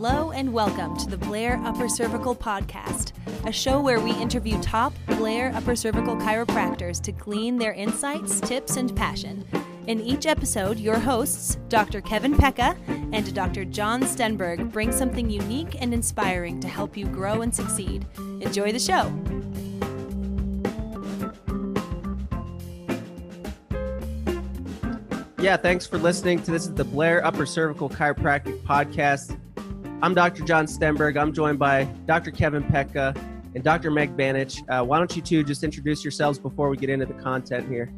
Hello and welcome to the Blair Upper Cervical Podcast, a show where we interview top Blair Upper Cervical chiropractors to glean their insights, tips, and passion. In each episode, your hosts, Dr. Kevin Pecca and Dr. John Stenberg, bring something unique and inspiring to help you grow and succeed. Enjoy the show. Yeah, thanks for listening to this is the Blair Upper Cervical Chiropractic Podcast. I'm Dr. John Stenberg. I'm joined by Dr. Kevin Pecca and Dr. Meg Banich. Uh, why don't you two just introduce yourselves before we get into the content here?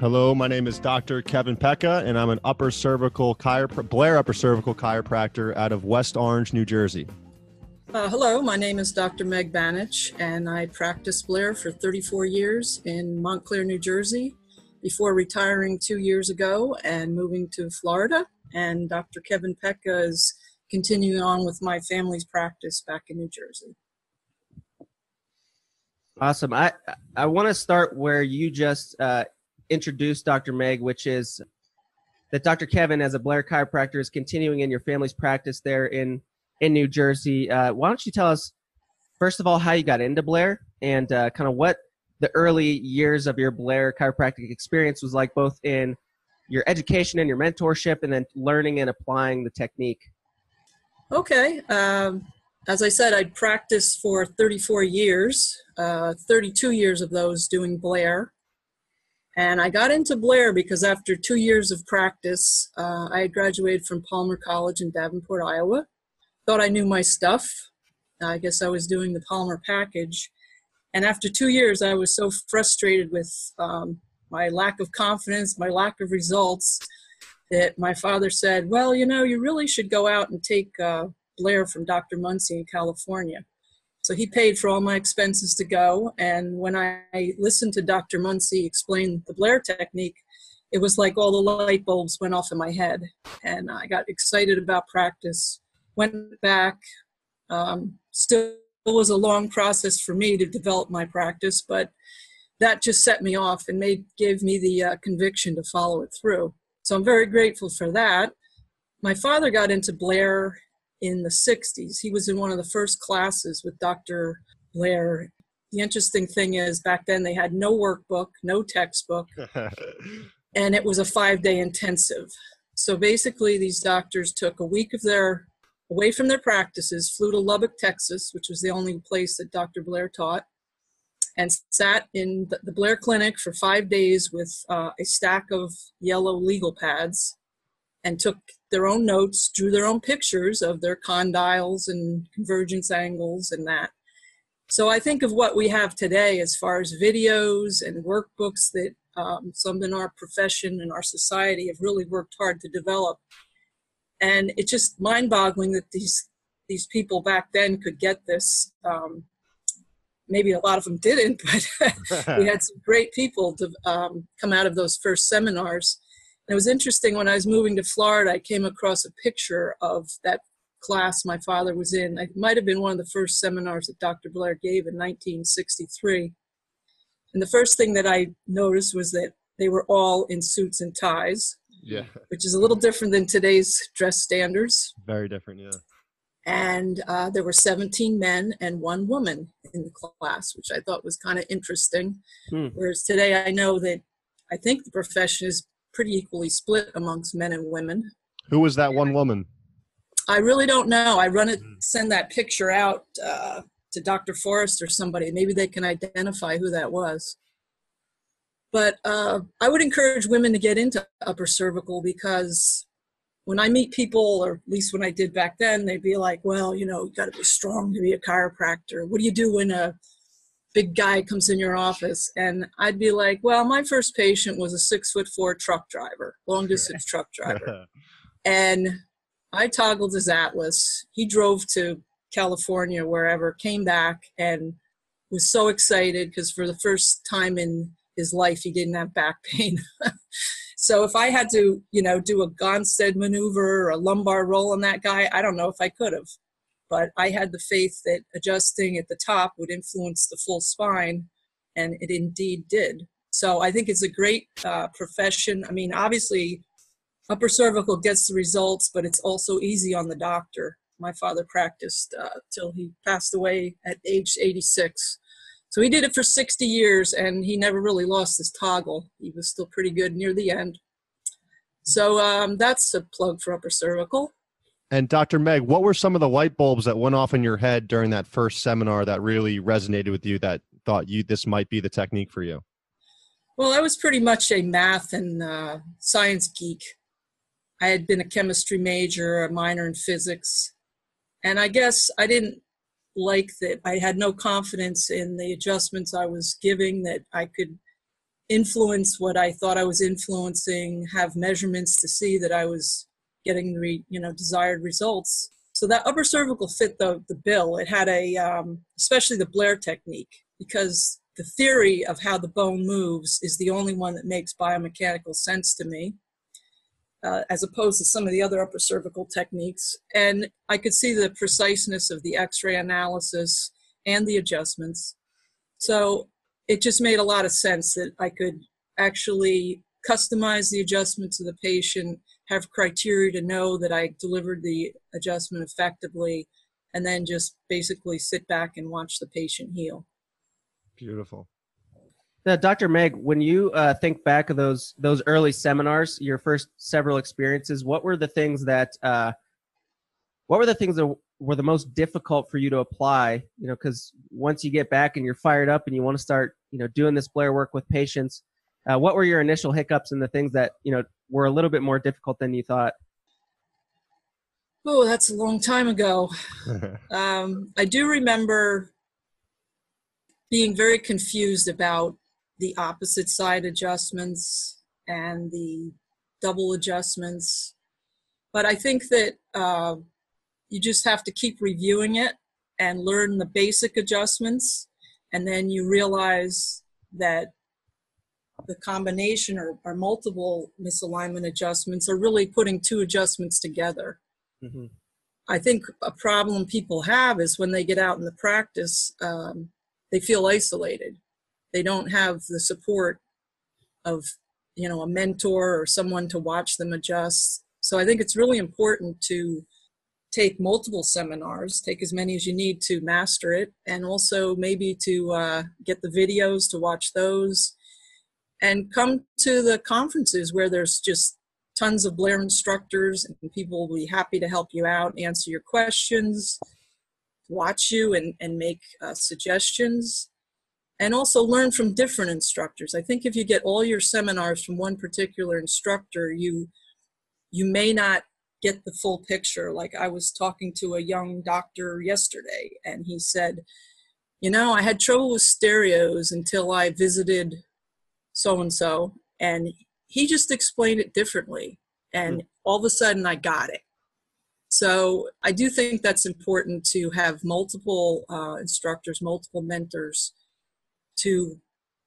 Hello, my name is Dr. Kevin Pecca, and I'm an upper cervical chiropr- Blair upper cervical chiropractor out of West Orange, New Jersey. Uh, hello, my name is Dr. Meg Banich, and I practiced Blair for 34 years in Montclair, New Jersey before retiring two years ago and moving to Florida. And Dr. Kevin Pecca is continuing on with my family's practice back in New Jersey. Awesome. I I want to start where you just uh, introduced Dr. Meg, which is that Dr. Kevin, as a Blair chiropractor, is continuing in your family's practice there in in New Jersey. Uh, why don't you tell us first of all how you got into Blair and uh, kind of what the early years of your Blair chiropractic experience was like, both in your education and your mentorship, and then learning and applying the technique. Okay. Um, as I said, I'd practiced for 34 years, uh, 32 years of those doing Blair. And I got into Blair because after two years of practice, uh, I had graduated from Palmer College in Davenport, Iowa. Thought I knew my stuff. I guess I was doing the Palmer package. And after two years, I was so frustrated with um, my lack of confidence, my lack of results, that my father said, Well, you know, you really should go out and take uh, Blair from Dr. Muncie in California. So he paid for all my expenses to go. And when I listened to Dr. Muncie explain the Blair technique, it was like all the light bulbs went off in my head. And I got excited about practice, went back, um, still was a long process for me to develop my practice, but that just set me off and made gave me the uh, conviction to follow it through. So I'm very grateful for that. My father got into Blair in the 60s. He was in one of the first classes with Dr. Blair. The interesting thing is, back then they had no workbook, no textbook, and it was a five day intensive. So basically, these doctors took a week of their away from their practices, flew to Lubbock, Texas, which was the only place that Dr. Blair taught, and sat in the Blair Clinic for five days with uh, a stack of yellow legal pads and took their own notes, drew their own pictures of their condyles and convergence angles and that. So I think of what we have today as far as videos and workbooks that um, some in our profession and our society have really worked hard to develop and it's just mind-boggling that these these people back then could get this. Um, maybe a lot of them didn't, but we had some great people to um, come out of those first seminars. And it was interesting when I was moving to Florida, I came across a picture of that class my father was in. It might have been one of the first seminars that Dr. Blair gave in 1963. And the first thing that I noticed was that they were all in suits and ties yeah. Which is a little different than today's dress standards. Very different, yeah. And uh, there were 17 men and one woman in the class, which I thought was kind of interesting. Hmm. Whereas today I know that I think the profession is pretty equally split amongst men and women. Who was that one woman? I really don't know. I run it, hmm. send that picture out uh, to Dr. Forrest or somebody. Maybe they can identify who that was. But uh, I would encourage women to get into upper cervical because when I meet people, or at least when I did back then, they'd be like, well, you know, you got to be strong to be a chiropractor. What do you do when a big guy comes in your office? And I'd be like, well, my first patient was a six foot four truck driver, long distance truck driver. and I toggled his Atlas. He drove to California, wherever, came back, and was so excited because for the first time in his life he didn't have back pain. so if I had to, you know, do a Gonstead maneuver or a lumbar roll on that guy, I don't know if I could have. But I had the faith that adjusting at the top would influence the full spine, and it indeed did. So I think it's a great uh, profession. I mean, obviously, upper cervical gets the results, but it's also easy on the doctor. My father practiced uh, till he passed away at age 86. So he did it for 60 years and he never really lost his toggle. He was still pretty good near the end. So um, that's a plug for upper cervical. And Dr. Meg, what were some of the light bulbs that went off in your head during that first seminar that really resonated with you that thought you this might be the technique for you? Well, I was pretty much a math and uh, science geek. I had been a chemistry major, a minor in physics, and I guess I didn't like that. I had no confidence in the adjustments I was giving that I could influence what I thought I was influencing, have measurements to see that I was getting the you know desired results. So that upper cervical fit the the bill. It had a um, especially the Blair technique because the theory of how the bone moves is the only one that makes biomechanical sense to me. Uh, as opposed to some of the other upper cervical techniques. And I could see the preciseness of the x ray analysis and the adjustments. So it just made a lot of sense that I could actually customize the adjustment to the patient, have criteria to know that I delivered the adjustment effectively, and then just basically sit back and watch the patient heal. Beautiful. Now, Dr. Meg, when you uh, think back of those those early seminars, your first several experiences, what were the things that uh, what were the things that were the most difficult for you to apply? You know, because once you get back and you're fired up and you want to start, you know, doing this Blair work with patients, uh, what were your initial hiccups and the things that you know were a little bit more difficult than you thought? Oh, that's a long time ago. um, I do remember being very confused about the opposite side adjustments and the double adjustments. But I think that uh, you just have to keep reviewing it and learn the basic adjustments. And then you realize that the combination or, or multiple misalignment adjustments are really putting two adjustments together. Mm-hmm. I think a problem people have is when they get out in the practice, um, they feel isolated. They don't have the support of, you know, a mentor or someone to watch them adjust. So I think it's really important to take multiple seminars, take as many as you need to master it, and also maybe to uh, get the videos to watch those, and come to the conferences where there's just tons of Blair instructors and people will be happy to help you out, answer your questions, watch you, and, and make uh, suggestions. And also learn from different instructors. I think if you get all your seminars from one particular instructor, you you may not get the full picture. Like I was talking to a young doctor yesterday, and he said, You know, I had trouble with stereos until I visited so and so, and he just explained it differently. And mm. all of a sudden, I got it. So I do think that's important to have multiple uh, instructors, multiple mentors to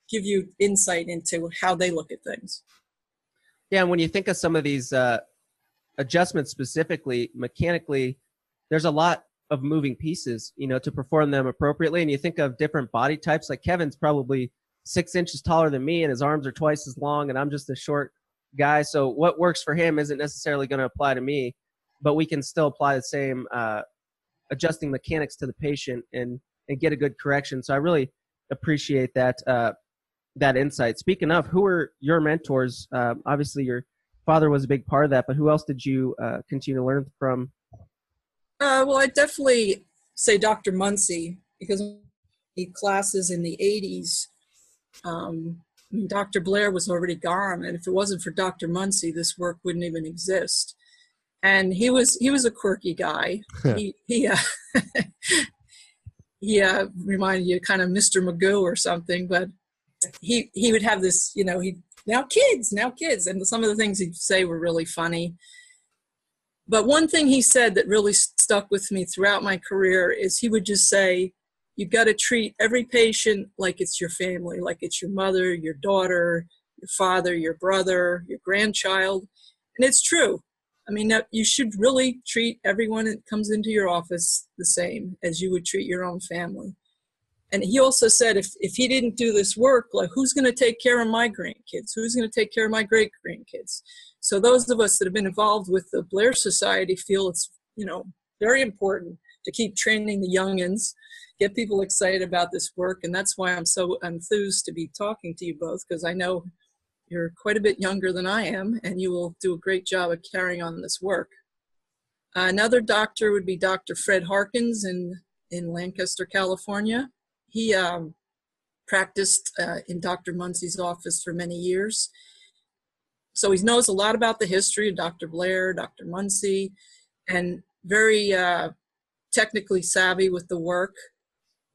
give you insight into how they look at things. Yeah, and when you think of some of these uh, adjustments specifically mechanically there's a lot of moving pieces you know to perform them appropriately. And you think of different body types like kevin's probably six inches taller than me and his arms are twice as long and i'm just a short guy. So what works for him isn't necessarily going to apply to me but we can still apply the same uh, adjusting mechanics to the patient and and get a good correction. So i really appreciate that uh, that insight speaking of who were your mentors uh, obviously you're father was a big part of that. But who else did you uh, continue to learn from? Uh, well, I definitely say Dr. Muncie because he classes in the 80s. Um, I mean, Dr. Blair was already gone, and if it wasn't for Dr. Muncie, this work wouldn't even exist. And he was he was a quirky guy. he he uh, he uh, reminded you kind of Mr. Magoo or something, but he he would have this, you know, he now kids, now kids. And some of the things he'd say were really funny. But one thing he said that really stuck with me throughout my career is he would just say, You've got to treat every patient like it's your family, like it's your mother, your daughter, your father, your brother, your grandchild. And it's true. I mean, you should really treat everyone that comes into your office the same as you would treat your own family. And he also said if, if he didn't do this work like who's going to take care of my grandkids? Who's going to take care of my great grandkids So those of us that have been involved with the Blair Society feel it's, you know, very important to keep training the youngins, get people excited about this work. And that's why I'm so enthused to be talking to you both, because I know you're quite a bit younger than I am, and you will do a great job of carrying on this work. another doctor would be Dr. Fred Harkins in, in Lancaster, California. He um, practiced uh, in Dr. Munsey's office for many years. So he knows a lot about the history of Dr. Blair, Dr. Munsey, and very uh, technically savvy with the work.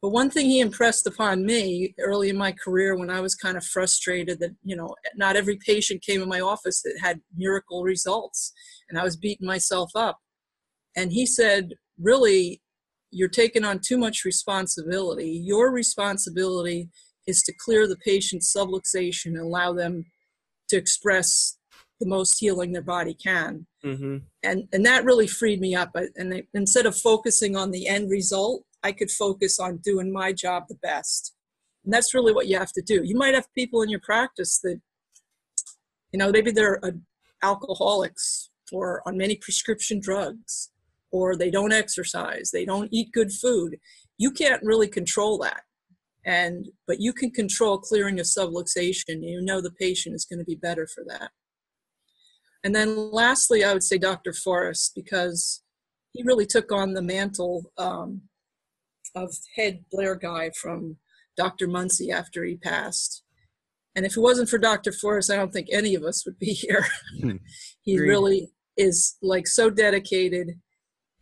But one thing he impressed upon me early in my career when I was kind of frustrated that, you know, not every patient came in my office that had miracle results and I was beating myself up. And he said, really, you're taking on too much responsibility. Your responsibility is to clear the patient's subluxation and allow them to express the most healing their body can. Mm-hmm. And, and that really freed me up. And they, instead of focusing on the end result, I could focus on doing my job the best. And that's really what you have to do. You might have people in your practice that, you know, maybe they're uh, alcoholics or on many prescription drugs, or they don't exercise, they don't eat good food. You can't really control that. And, but you can control clearing a subluxation. You know the patient is going to be better for that. And then lastly, I would say Dr. Forrest, because he really took on the mantle um, of head Blair guy from Dr. Munsey after he passed. And if it wasn't for Dr. Forrest, I don't think any of us would be here. Hmm. he Agreed. really is like so dedicated.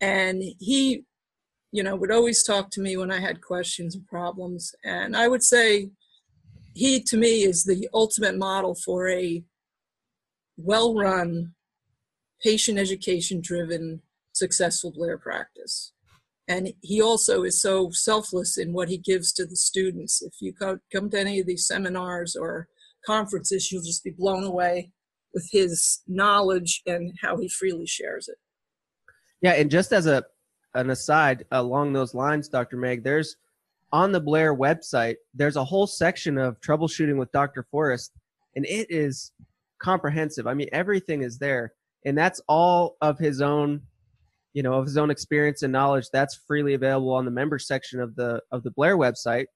And he, you know, would always talk to me when I had questions or problems. And I would say he, to me, is the ultimate model for a well run, patient education driven, successful Blair practice and he also is so selfless in what he gives to the students if you come to any of these seminars or conferences you'll just be blown away with his knowledge and how he freely shares it Yeah, and just as a an aside along those lines, Dr. Meg, there's on the Blair website, there's a whole section of troubleshooting with Dr. Forrest, and it is comprehensive. I mean, everything is there, and that's all of his own, you know, of his own experience and knowledge. That's freely available on the member section of the of the Blair website,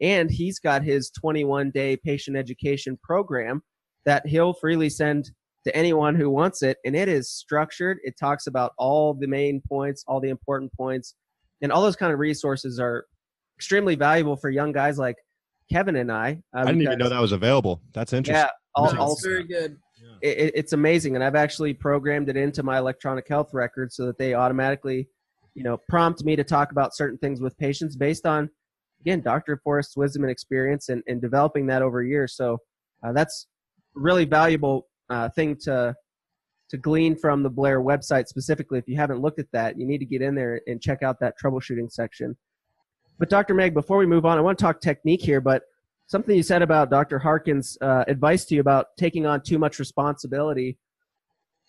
and he's got his 21 day patient education program that he'll freely send to anyone who wants it. And it is structured. It talks about all the main points, all the important points, and all those kind of resources are extremely valuable for young guys like Kevin and I. uh, I didn't even know that was available. That's interesting. Yeah, all, all, very good it, it- it's amazing, and I've actually programmed it into my electronic health record so that they automatically, you know, prompt me to talk about certain things with patients based on, again, Dr. Forrest's wisdom and experience, and, and developing that over years. So uh, that's really valuable uh, thing to to glean from the Blair website specifically. If you haven't looked at that, you need to get in there and check out that troubleshooting section. But Dr. Meg, before we move on, I want to talk technique here, but something you said about Dr. Harkin's uh, advice to you about taking on too much responsibility.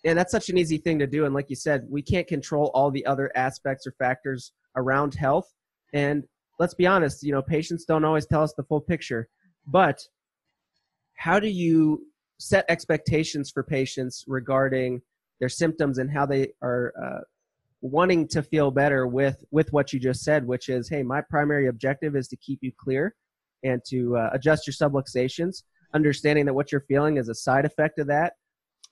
And that's such an easy thing to do. And like you said, we can't control all the other aspects or factors around health. And let's be honest, you know, patients don't always tell us the full picture. But how do you set expectations for patients regarding their symptoms and how they are uh, wanting to feel better with with what you just said, which is, hey, my primary objective is to keep you clear and to uh, adjust your subluxations, understanding that what you're feeling is a side effect of that.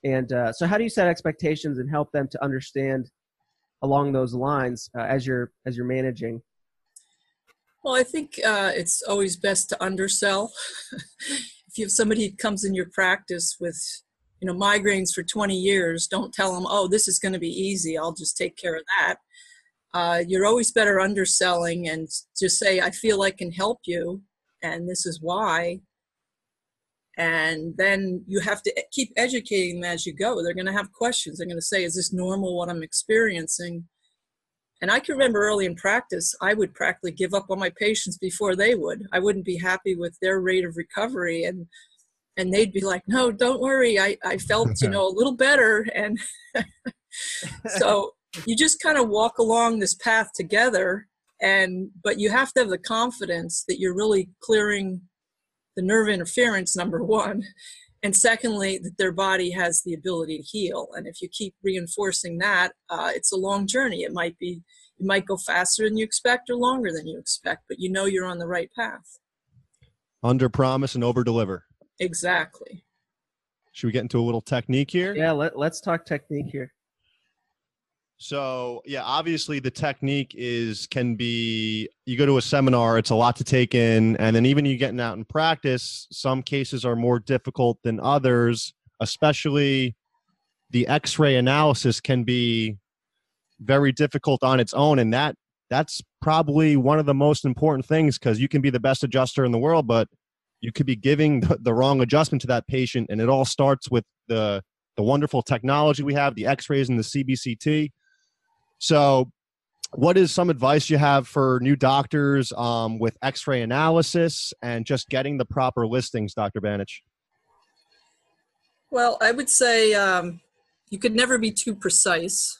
And uh, so, how do you set expectations and help them to understand along those lines uh, as you're as you're managing? well i think uh, it's always best to undersell if you have somebody who comes in your practice with you know migraines for 20 years don't tell them oh this is going to be easy i'll just take care of that uh, you're always better underselling and just say i feel i can help you and this is why. And then you have to keep educating them as you go. They're going to have questions. They're going to say is this normal what i'm experiencing? And i can remember early in practice i would practically give up on my patients before they would. I wouldn't be happy with their rate of recovery and and they'd be like no don't worry. I, I felt you know a little better. And so you just kind of walk along this path together and but you have to have the confidence that you're really clearing the nerve interference number one. And secondly that their body has the ability to heal. And if you keep reinforcing that uh, it's a long journey. It might be it might go faster than you expect or longer than you expect but you know you're on the right path. Under promise and over deliver. Exactly. Should we get into a little technique here? Yeah, let, let's talk technique here. So yeah, obviously the technique is can be you go to a seminar, it's a lot to take in, and then even you getting out in practice, some cases are more difficult than others, especially the x-ray analysis can be very difficult on its own and that that's probably one of the most important things because you can be the best adjuster in the world but you could be giving the, the wrong adjustment to that patient and it all starts with the the wonderful technology we have the x-rays and the cbct so, what is some advice you have for new doctors um, with x ray analysis and just getting the proper listings, Dr. Banich? Well, I would say um, you could never be too precise.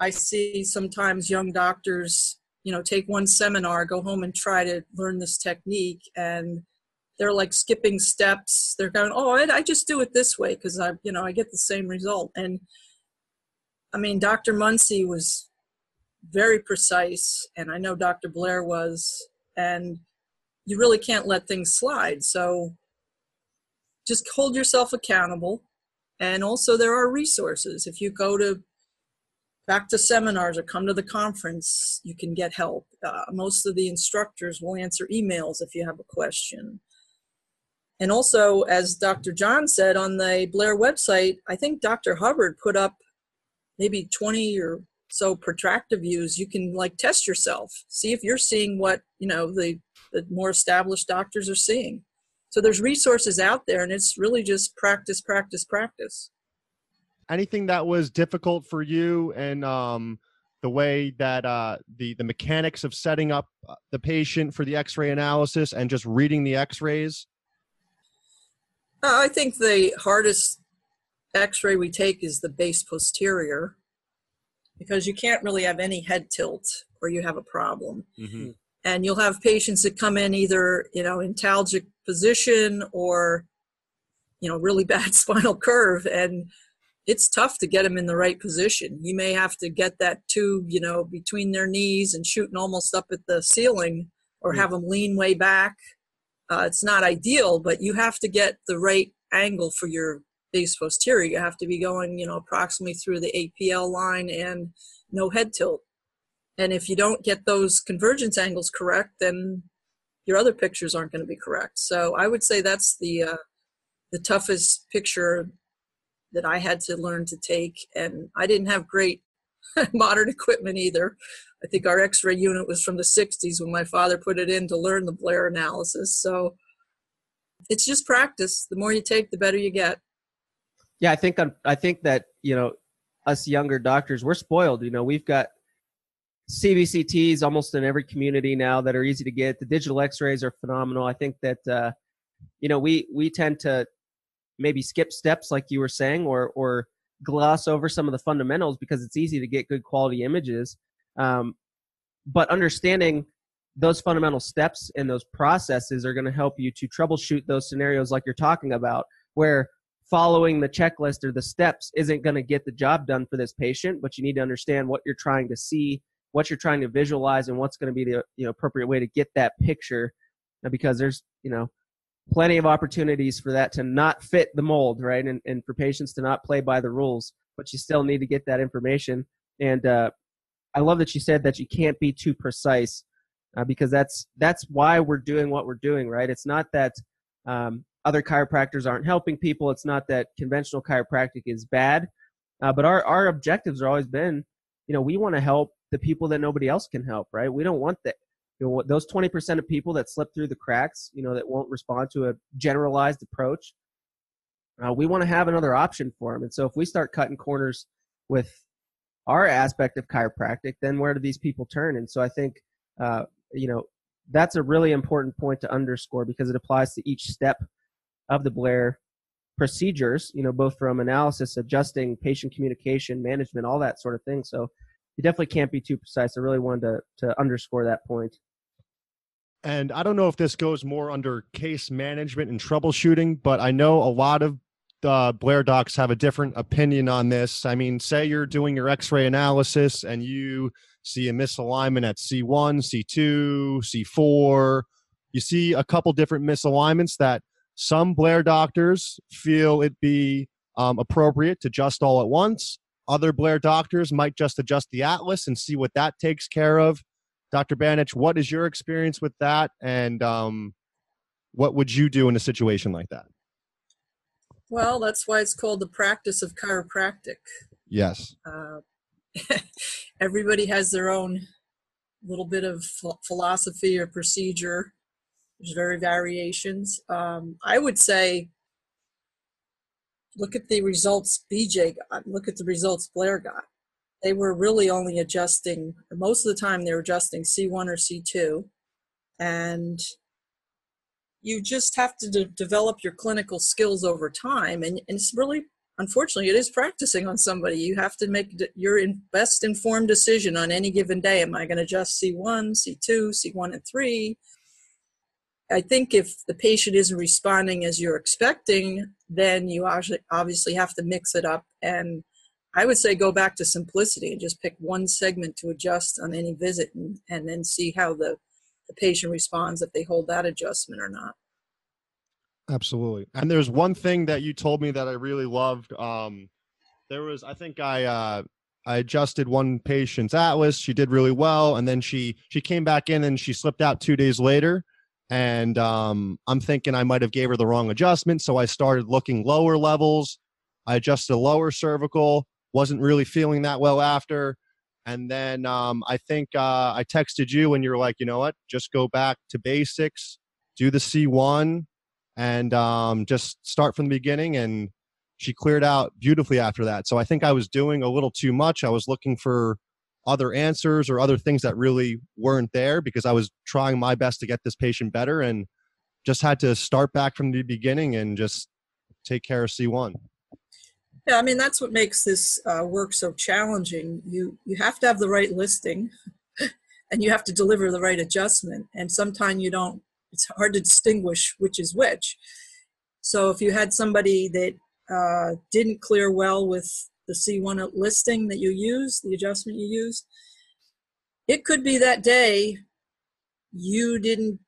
I see sometimes young doctors, you know, take one seminar, go home and try to learn this technique, and they're like skipping steps. They're going, "Oh, I, I just do it this way because I, you know, I get the same result." And I mean, Dr. Munsey was very precise, and I know Dr. Blair was, and you really can't let things slide. So just hold yourself accountable. And also, there are resources. If you go to back to seminars or come to the conference, you can get help. Uh, most of the instructors will answer emails if you have a question. And also, as Dr. John said on the Blair website, I think Dr. Hubbard put up maybe 20 or so protracto views you can like test yourself. See if you're seeing what you know the, the more established doctors are seeing. So there's resources out there and it's really just practice practice practice. Anything that was difficult for you and um, the way that uh, the the mechanics of setting up uh, the patient for the x-ray analysis and just reading the x-rays? Uh, i think the hardest x-ray we take is the base posterior because you can't really have any head tilt or you have a problem. Mm-hmm. And you'll have patients that come in either, you know, antalgic position or, you know, really bad spinal curve. And it's tough to get them in the right position. You may have to get that tube, you know, between their knees and shooting almost up at the ceiling or mm-hmm. have them lean way back. Uh, it's not ideal, but you have to get the right angle for your base posterior. You have to be going, you know, approximately through the APL line and no head tilt. And if you don't get those convergence angles correct, then your other pictures aren't going to be correct. So I would say that's the uh, the toughest picture that I had to learn to take. And I didn't have great modern equipment either. I think our X-ray unit was from the 60s when my father put it in to learn the Blair analysis. So it's just practice. The more you take, the better you get. Yeah, I think I think that you know us younger doctors we're spoiled. You know, we've got CBCTs almost in every community now that are easy to get. The digital X-rays are phenomenal. I think that uh, you know we we tend to maybe skip steps like you were saying, or or gloss over some of the fundamentals because it's easy to get good quality images. Um, but understanding those fundamental steps and those processes are going to help you to troubleshoot those scenarios like you're talking about, where following the checklist or the steps isn't going to get the job done for this patient but you need to understand what you're trying to see what you're trying to visualize and what's going to be the you know appropriate way to get that picture. Because there's you know plenty of opportunities for that to not fit the mold right and, and for patients to not play by the rules but you still need to get that information. And uh, i love that you said that you can't be too precise uh, because that's that's why we're doing what we're doing right? It's not that um, other chiropractors aren't helping people. It's not that conventional chiropractic is bad, uh, but our our objectives are always been, you know, we want to help the people that nobody else can help, right? We don't want that. You know, those 20% of people that slip through the cracks, you know, that won't respond to a generalized approach. Uh, we want to have another option for them. And so if we start cutting corners with our aspect of chiropractic, then where do these people turn? And so I think, uh, you know, that's a really important point to underscore because it applies to each step of the Blair procedures, you know, both from analysis, adjusting, patient communication, management, all that sort of thing. So you definitely can't be too precise. I really wanted to, to underscore that point. And I don't know if this goes more under case management and troubleshooting, but I know a lot of uh, Blair docs have a different opinion on this. I mean, say you're doing your x ray analysis and you see a misalignment at C1, C2, C4. You see a couple different misalignments that some Blair doctors feel it be um, appropriate to adjust all at once. Other Blair doctors might just adjust the atlas and see what that takes care of. Dr. Banich, what is your experience with that? And um, what would you do in a situation like that? Well, that's why it's called the practice of chiropractic. Yes. Uh, everybody has their own little bit of philosophy or procedure. There's very variations. Um, I would say look at the results BJ got, look at the results Blair got. They were really only adjusting, most of the time they were adjusting C1 or C2. And you just have to de- develop your clinical skills over time. And, and it's really, unfortunately, it is practicing on somebody. You have to make your in best informed decision on any given day. Am I going to adjust C1, C2, C1 and 3? I think if the patient isn't responding as you're expecting, then you obviously have to mix it up. And I would say go back to simplicity and just pick one segment to adjust on any visit and, and then see how the, the patient responds if they hold that adjustment or not. Absolutely. And there's one thing that you told me that I really loved. Um, there was, I think I, uh, I adjusted one patient's atlas. She did really well, and then she she came back in and she slipped out two days later and um, i'm thinking i might have gave her the wrong adjustment so i started looking lower levels. I adjusted a lower cervical wasn't really feeling that well after. And then um, i think uh, i texted you and you're like you know what? Just go back to basics do the c1 and um, just start from the beginning. And she cleared out beautifully after that. So i think i was doing a little too much. I was looking for other answers or other things that really weren't there because I was trying my best to get this patient better and just had to start back from the beginning and just take care of C1. Yeah, I mean that's what makes this uh, work so challenging. You you have to have the right listing, and you have to deliver the right adjustment. And sometimes you don't. It's hard to distinguish which is which. So if you had somebody that uh, didn't clear well with the C1 listing that you use, the adjustment you use. It could be that day you didn't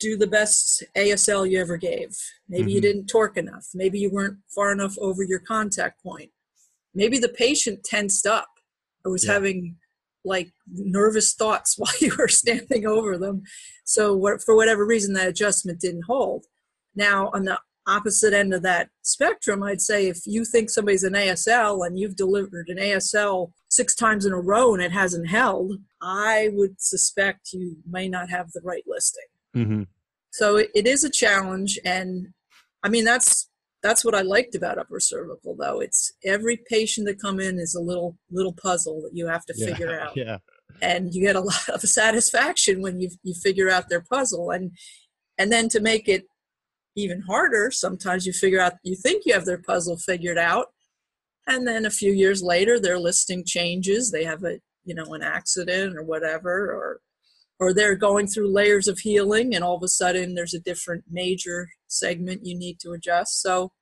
do the best ASL you ever gave. Maybe mm-hmm. you didn't torque enough. Maybe you weren't far enough over your contact point. Maybe the patient tensed up or was yeah. having like nervous thoughts while you were standing over them. So what, for whatever reason, that adjustment didn't hold. Now, on the opposite end of that spectrum, I'd say if you think somebody's an ASL and you've delivered an ASL six times in a row and it hasn't held, I would suspect you may not have the right listing. Mm-hmm. So it, it is a challenge, and I mean that's that's what I liked about upper cervical though. It's every patient that come in is a little little puzzle that you have to yeah, figure out. Yeah. And you get a lot of satisfaction when you you figure out their puzzle and and then to make it even harder. Sometimes you figure out, you think you have their puzzle figured out. And then a few years later, their listing changes. They have a, you know, an accident or whatever, or, or they're going through layers of healing and all of a sudden there's a different major segment you need to adjust. So,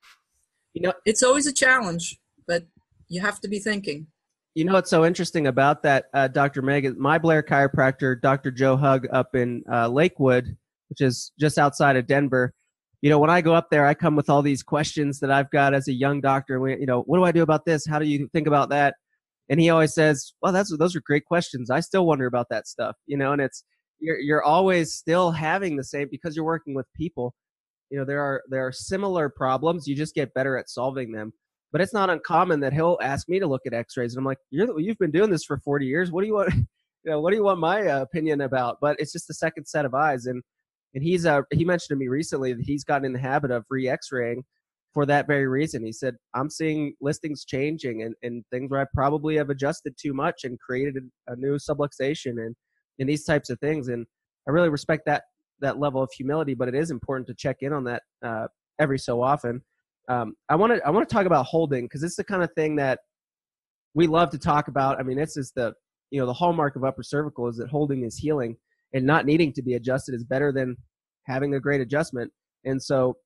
you know, it's always a challenge, but you have to be thinking. You know what's so interesting about that, uh, Dr. Meg? My Blair chiropractor, Dr. Joe Hug, up in uh, Lakewood, which is just outside of Denver, you know, when I go up there, I come with all these questions that I've got as a young doctor. You know, what do I do about this? How do you think about that? And he always says, "Well, that's those are great questions. I still wonder about that stuff." You know, and it's you're you're always still having the same because you're working with people. You know, there are there are similar problems. You just get better at solving them. But it's not uncommon that he'll ask me to look at X-rays, and I'm like, "You're you've been doing this for 40 years. What do you want? You know, what do you want my uh, opinion about?" But it's just the second set of eyes, and and he's uh he mentioned to me recently that he's gotten in the habit of re-x-raying for that very reason. He said, I'm seeing listings changing and, and things where I probably have adjusted too much and created a, a new subluxation and, and these types of things. And I really respect that that level of humility, but it is important to check in on that uh, every so often. Um, I want to I want to talk about holding because it's the kind of thing that we love to talk about. I mean, this is the you know the hallmark of upper cervical is that holding is healing and not needing to be adjusted is better than having a great adjustment. And so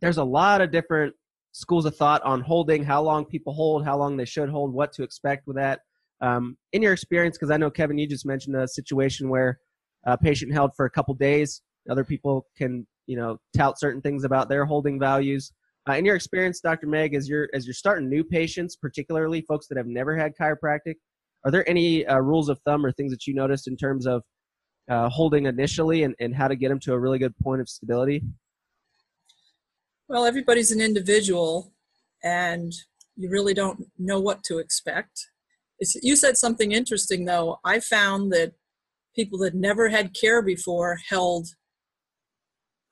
there's a lot of different schools of thought on holding, how long people hold, how long they should hold, what to expect with that. Um, in your experience, because I know Kevin, you just mentioned a situation where a patient held for a couple days. Other people can, you know, tout certain things about their holding values. Uh, in your experience, Dr. Meg, as you're as you're starting new patients, particularly folks that have never had chiropractic, are there any uh, rules of thumb or things that you noticed in terms of uh, holding initially and, and how to get them to a really good point of stability? Well, everybody's an individual, and you really don't know what to expect. It's, you said something interesting, though. I found that people that never had care before held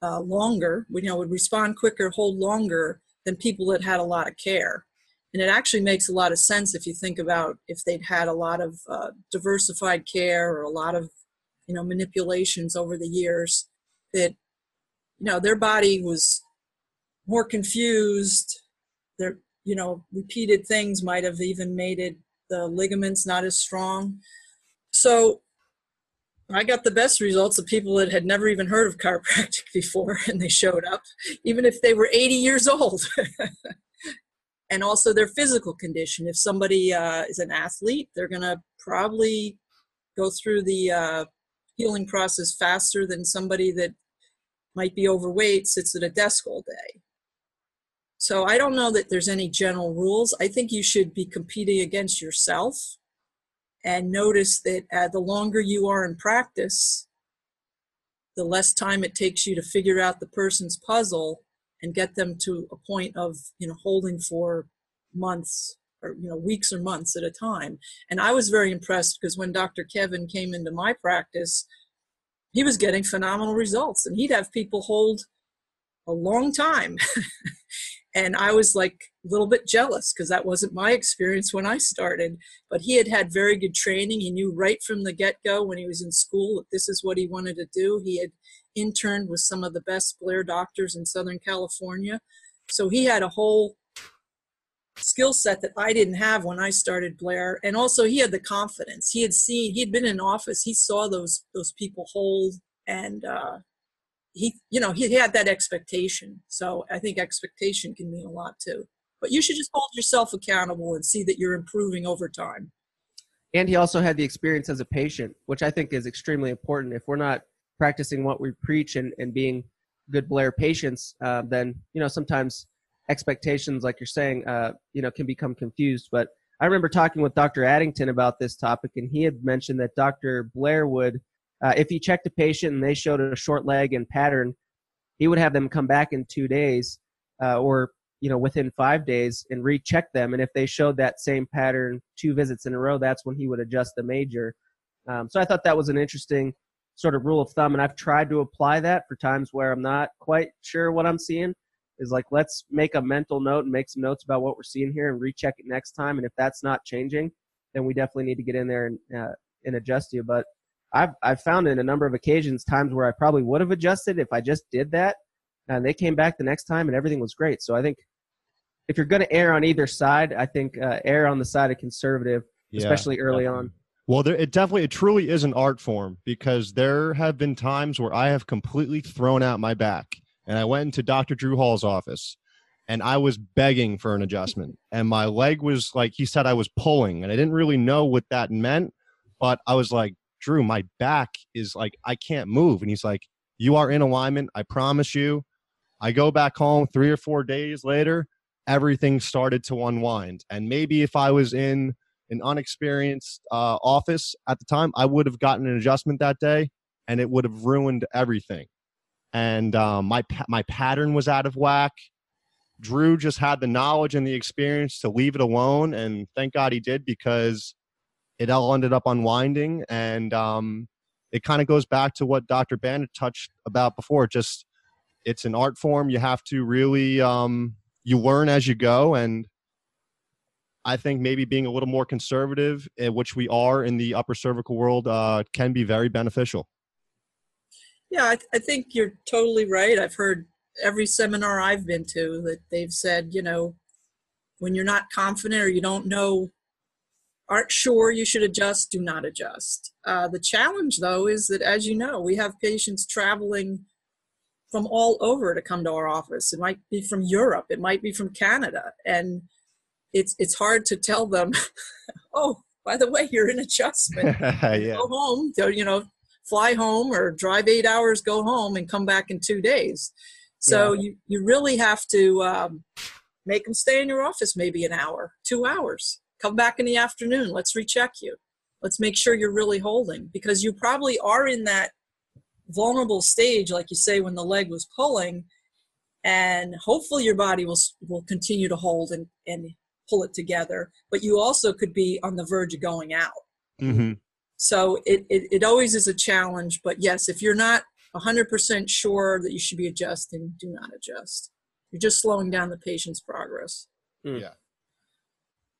uh, longer, you know, would respond quicker, hold longer than people that had a lot of care. And it actually makes a lot of sense if you think about if they'd had a lot of uh, diversified care or a lot of, you know, manipulations over the years that, you know, their body was more confused. Their, you know, repeated things might have even made it the ligaments not as strong. So I got the best results of people that had never even heard of chiropractic before and they showed up, even if they were 80 years old. and also their physical condition. If somebody uh, is an athlete, they're going to probably go through the uh, healing process faster than somebody that might be overweight, sits at a desk all day. So I don't know that there's any general rules. I think you should be competing against yourself and notice that uh, the longer you are in practice, the less time it takes you to figure out the person's puzzle and get them to a point of you know holding for months or you know weeks or months at a time. And I was very impressed because when Dr. Kevin came into my practice, he was getting phenomenal results, and he'd have people hold a long time. and I was like a little bit jealous because that wasn't my experience when I started. But he had had very good training. He knew right from the get go when he was in school that this is what he wanted to do. He had interned with some of the best Blair doctors in Southern California. So he had a whole skill set that I didn't have when I started Blair. And also he had the confidence. He had seen, he had been in office, he saw those those people hold and uh, he you know he had that expectation. So i think expectation can mean a lot too. But you should just hold yourself accountable and see that you're improving over time. And he also had the experience as a patient which i think is extremely important. If we're not practicing what we preach and, and being good blair patients uh, then you know sometimes expectations like you're saying uh, you know can become confused but i remember talking with dr addington about this topic and he had mentioned that dr blair would uh, if he checked a patient and they showed a short leg and pattern, he would have them come back in two days uh, or you know within five days and recheck them. And if they showed that same pattern two visits in a row, that's when he would adjust the major. Um, so I thought that was an interesting sort of rule of thumb, and I've tried to apply that for times where I'm not quite sure what I'm seeing. Is like let's make a mental note and make some notes about what we're seeing here and recheck it next time. And if that's not changing, then we definitely need to get in there and uh, and adjust you. But I've I've found in a number of occasions times where I probably would have adjusted if I just did that, and they came back the next time and everything was great. So I think if you're going to err on either side, I think uh, err on the side of conservative, yeah, especially early definitely. on. Well, there, it definitely, it truly is an art form because there have been times where I have completely thrown out my back, and I went into Dr. Drew Hall's office, and I was begging for an adjustment, and my leg was like he said I was pulling, and I didn't really know what that meant, but I was like, Drew, my back is like, I can't move. And he's like, You are in alignment. I promise you. I go back home three or four days later, everything started to unwind. And maybe if I was in an unexperienced uh, office at the time, I would have gotten an adjustment that day and it would have ruined everything. And um, my, my pattern was out of whack. Drew just had the knowledge and the experience to leave it alone. And thank God he did because it all ended up unwinding and um, it kind of goes back to what dr banich touched about before just it's an art form you have to really um, you learn as you go and i think maybe being a little more conservative eh, which we are in the upper cervical world uh, can be very beneficial yeah I, th- I think you're totally right i've heard every seminar i've been to that they've said you know when you're not confident or you don't know aren't sure you should adjust, do not adjust. Uh, the challenge, though, is that as you know, we have patients traveling from all over to come to our office. It might be from Europe, it might be from Canada, and it's it's hard to tell them, oh, by the way, you're in adjustment. yeah. Go home, you know, fly home or drive eight hours, go home, and come back in two days. So yeah. you you really have to um, make them stay in your office maybe an hour, two hours. Come back in the afternoon. Let's recheck you. Let's make sure you're really holding because you probably are in that vulnerable stage, like you say, when the leg was pulling, and hopefully your body will will continue to hold and and pull it together. But you also could be on the verge of going out. Mm-hmm. So it, it it always is a challenge. But yes, if you're not 100% sure that you should be adjusting, do not adjust. You're just slowing down the patient's progress. Mm. Yeah.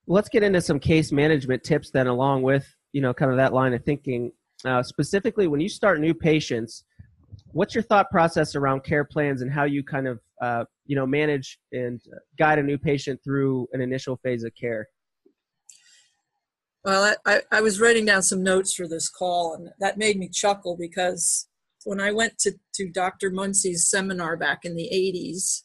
Let's get into some case management tips then, along with you know kind of that line of thinking. Uh, specifically, when you start new patients, what's your thought process around care plans and how you kind of uh, you know manage and guide a new patient through an initial phase of care? Well, I, I was writing down some notes for this call, and that made me chuckle because when I went to, to Dr. Muncie's seminar back in the 80s,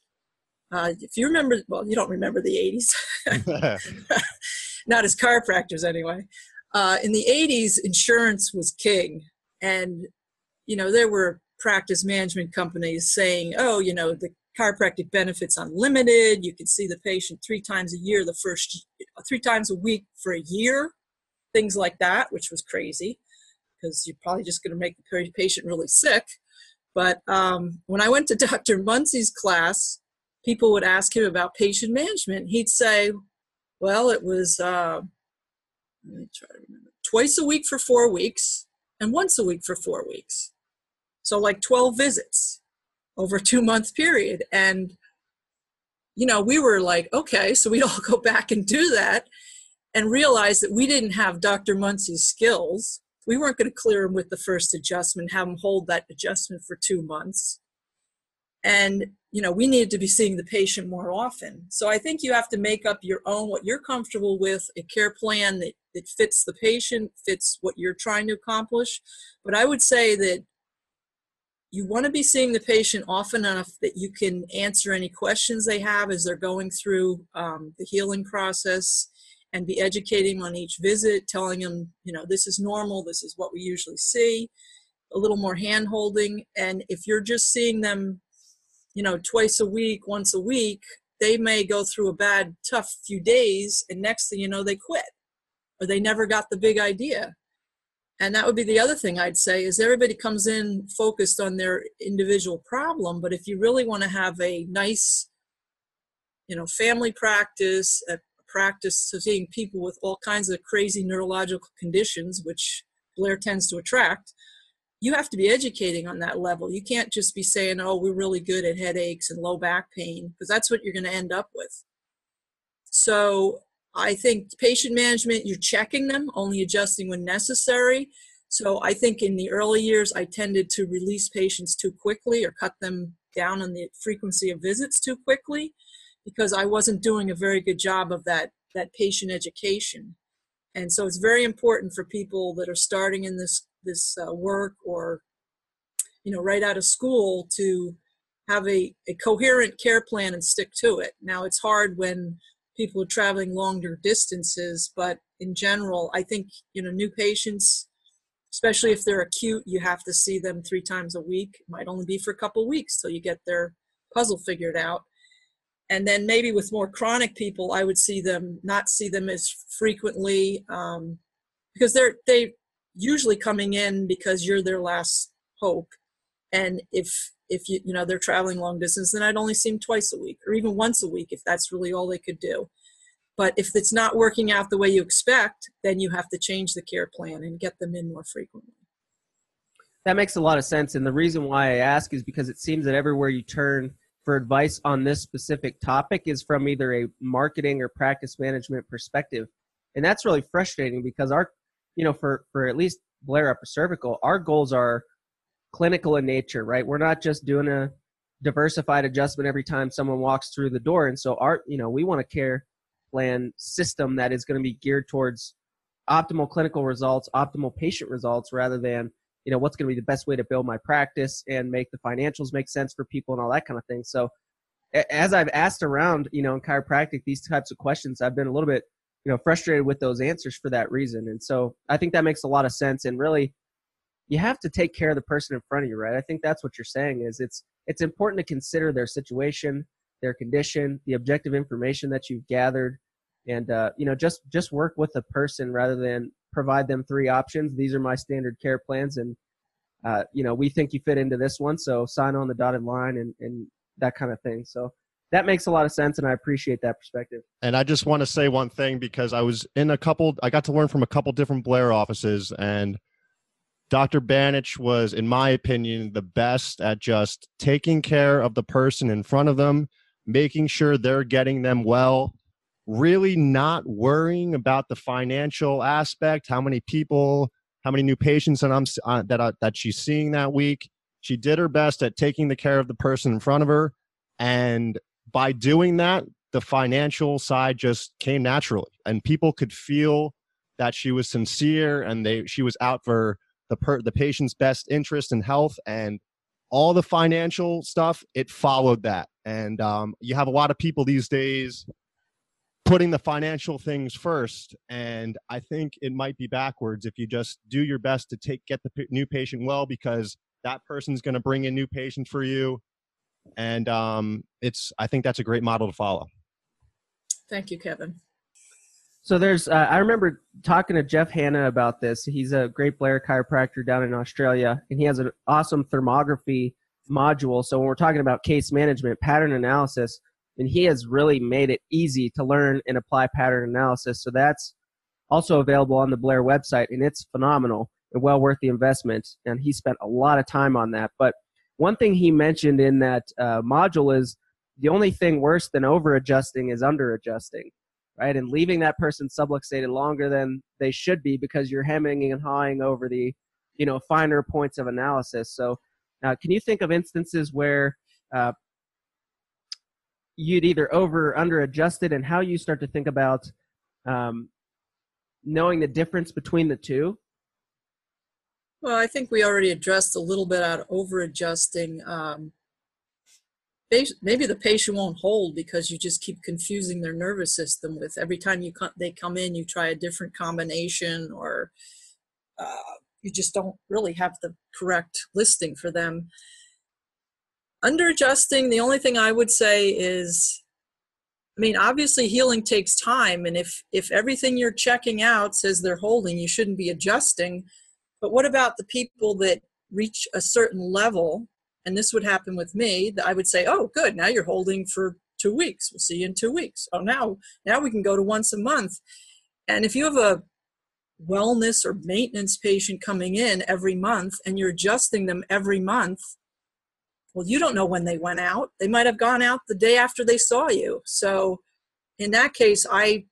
uh, if you remember, well, you don't remember the 80s, not as chiropractors anyway. Uh, in the 80s, insurance was king. And, you know, there were practice management companies saying, oh, you know, the chiropractic benefits unlimited. You can see the patient three times a year, the first three times a week for a year, things like that, which was crazy because you're probably just going to make the patient really sick. But um, when I went to Dr. Muncie's class, people would ask him about patient management. He'd say, well, it was, uh, let me try to remember, twice a week for four weeks and once a week for four weeks. So, like 12 visits over a two month period. And, you know, we were like, okay, so we'd all go back and do that and realize that we didn't have Dr. Muncie's skills we weren't going to clear him with the first adjustment, have him hold that adjustment for two months. And, you know, we needed to be seeing the patient more often. So I think you have to make up your own, what you're comfortable with, a care plan that, that fits the patient, fits what you're trying to accomplish. But I would say that you want to be seeing the patient often enough that you can answer any questions they have as they're going through um, the healing process and be educating on each visit, telling them, you know, this is normal, this is what we usually see, a little more hand holding. And if you're just seeing them, you know, twice a week, once a week, they may go through a bad, tough few days, and next thing you know, they quit or they never got the big idea. And that would be the other thing I'd say is everybody comes in focused on their individual problem, but if you really want to have a nice, you know, family practice, a practice seeing people with all kinds of crazy neurological conditions, which Blair tends to attract, you have to be educating on that level. You can't just be saying, oh, we're really good at headaches and low back pain, because that's what you're going to end up with. So I think patient management, you're checking them, only adjusting when necessary. So I think in the early years, I tended to release patients too quickly or cut them down on the frequency of visits too quickly because I wasn't doing a very good job of that that patient education. And so it's very important for people that are starting in this this uh, work or you know right out of school to have a, a coherent care plan and stick to it. Now it's hard when people are traveling longer distances, but in general, I think you know new patients, especially if they're acute, you have to see them three times a week. It might only be for a couple weeks till you get their puzzle figured out and then maybe with more chronic people i would see them not see them as frequently um, because they're they usually coming in because you're their last hope. And if if you you know they're traveling long distance then i'd only see them twice a week or even once a week if that's really all they could do. But if it's not working out the way you expect then you have to change the care plan and get them in more frequently. That makes a lot of sense and the reason why i ask is because it seems that everywhere you turn for advice on this specific topic is from either a marketing or practice management perspective. And that's really frustrating because our, you know, for, for at least Blair Upper Cervical, our goals are clinical in nature, right? We're not just doing a diversified adjustment every time someone walks through the door. And so our, you know, we want a care plan system that is going to be geared towards optimal clinical results, optimal patient results, rather than you know what's going to be the best way to build my practice and make the financials make sense for people and all that kind of thing. So as I've asked around, you know, in chiropractic, these types of questions, I've been a little bit, you know, frustrated with those answers for that reason. And so I think that makes a lot of sense. And really, you have to take care of the person in front of you, right? I think that's what you're saying is it's it's important to consider their situation, their condition, the objective information that you've gathered, and uh, you know, just just work with the person rather than provide them three options. These are my standard care plans, and uh, you know, we think you fit into this one, so sign on the dotted line and and that kind of thing. So that makes a lot of sense, and I appreciate that perspective. And I just want to say one thing because I was in a couple, I got to learn from a couple different Blair offices, and Dr. Banich was, in my opinion, the best at just taking care of the person in front of them, making sure they're getting them well, really not worrying about the financial aspect, how many people, how many new patients that I'm uh, that I, that she's seeing that week she did her best at taking the care of the person in front of her. And by doing that, the financial side just came naturally. And people could feel that she was sincere and they she was out for the per, the patient's best interest and health and all the financial stuff it followed that and um, you have a lot of people these days putting the financial things first and i think it might be backwards if you just do your best to take get the p- new patient well because that person's going to bring in new patients for you. And um, it's i think that's a great model to follow. Thank you kevin. So there's uh, i remember talking to jeff hanna about this. He's a great blair chiropractor down in australia and he has an awesome thermography module. So when we're talking about case management pattern analysis and he has really made it easy to learn and apply pattern analysis so that's also available on the blair website and it's phenomenal and well worth the investment. And he spent a lot of time on that. But one thing he mentioned in that uh, module is the only thing worse than over adjusting is under adjusting, right? And leaving that person subluxated longer than they should be because you're hemming and hawing over the, you know, finer points of analysis. So, uh, can you think of instances where uh, you'd either over or under adjusted, and how you start to think about um, knowing the difference between the two well, I think we already addressed a little bit out over adjusting. Um, maybe the patient won't hold because you just keep confusing their nervous system with every time you they come in, you try a different combination or uh, you just don't really have the correct listing for them. Under adjusting, the only thing I would say is I mean, obviously healing takes time, and if if everything you're checking out says they're holding, you shouldn't be adjusting. But what about the people that reach a certain level? And this would happen with me. That I would say, "Oh, good. Now you're holding for two weeks. We'll see you in two weeks. Oh, now now we can go to once a month." And if you have a wellness or maintenance patient coming in every month and you're adjusting them every month, well, you don't know when they went out. They might have gone out the day after they saw you. So, in that case, I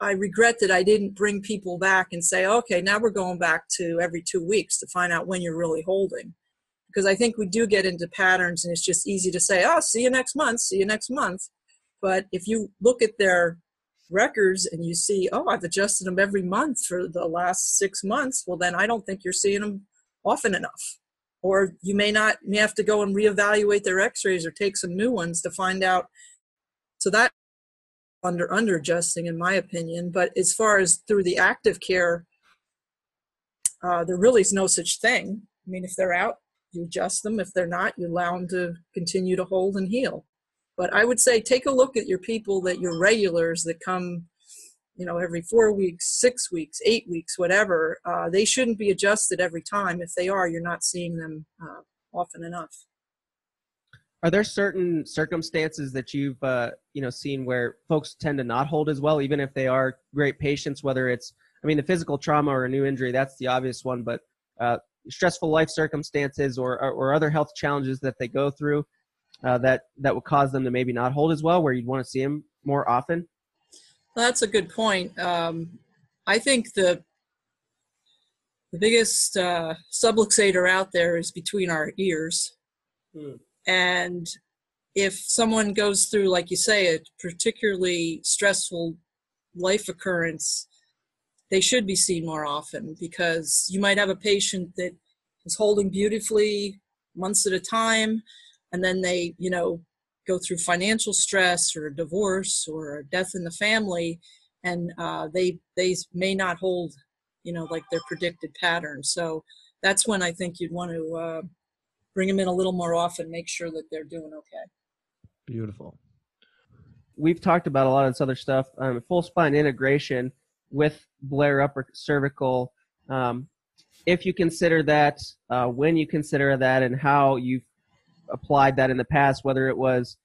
I regret that I didn't bring people back and say, okay, now we're going back to every two weeks to find out when you're really holding. Because I think we do get into patterns and it's just easy to say, oh, see you next month, see you next month. But if you look at their records and you see, oh, I've adjusted them every month for the last six months, well, then I don't think you're seeing them often enough. Or you may not, may have to go and reevaluate their x rays or take some new ones to find out. So that under under adjusting in my opinion but as far as through the active care uh, there really is no such thing. I mean if they're out you adjust them. If they're not you allow them to continue to hold and heal. But i would say take a look at your people that your regulars that come you know every four weeks six weeks eight weeks whatever uh, they shouldn't be adjusted every time if they are you're not seeing them uh, often enough are there certain circumstances that you've uh, you know seen where folks tend to not hold as well, even if they are great patients? Whether it's, I mean, the physical trauma or a new injury, that's the obvious one, but uh, stressful life circumstances or, or, or other health challenges that they go through uh, that that would cause them to maybe not hold as well, where you'd want to see them more often. That's a good point. Um, I think the the biggest uh, subluxator out there is between our ears. Hmm and if someone goes through, like you say, a particularly stressful life occurrence, they should be seen more often because you might have a patient that is holding beautifully months at a time and then they you know go through financial stress or a divorce or a death in the family and uh, they they may not hold you know like their predicted pattern so that's when i think you'd want to uh, bring them in a little more often make sure that they're doing okay Beautiful. we've talked about a lot of this other stuff. Um, full spine integration with Blair upper cervical. Um, if you consider that, uh, when you consider that, and how you've applied that in the past, whether it was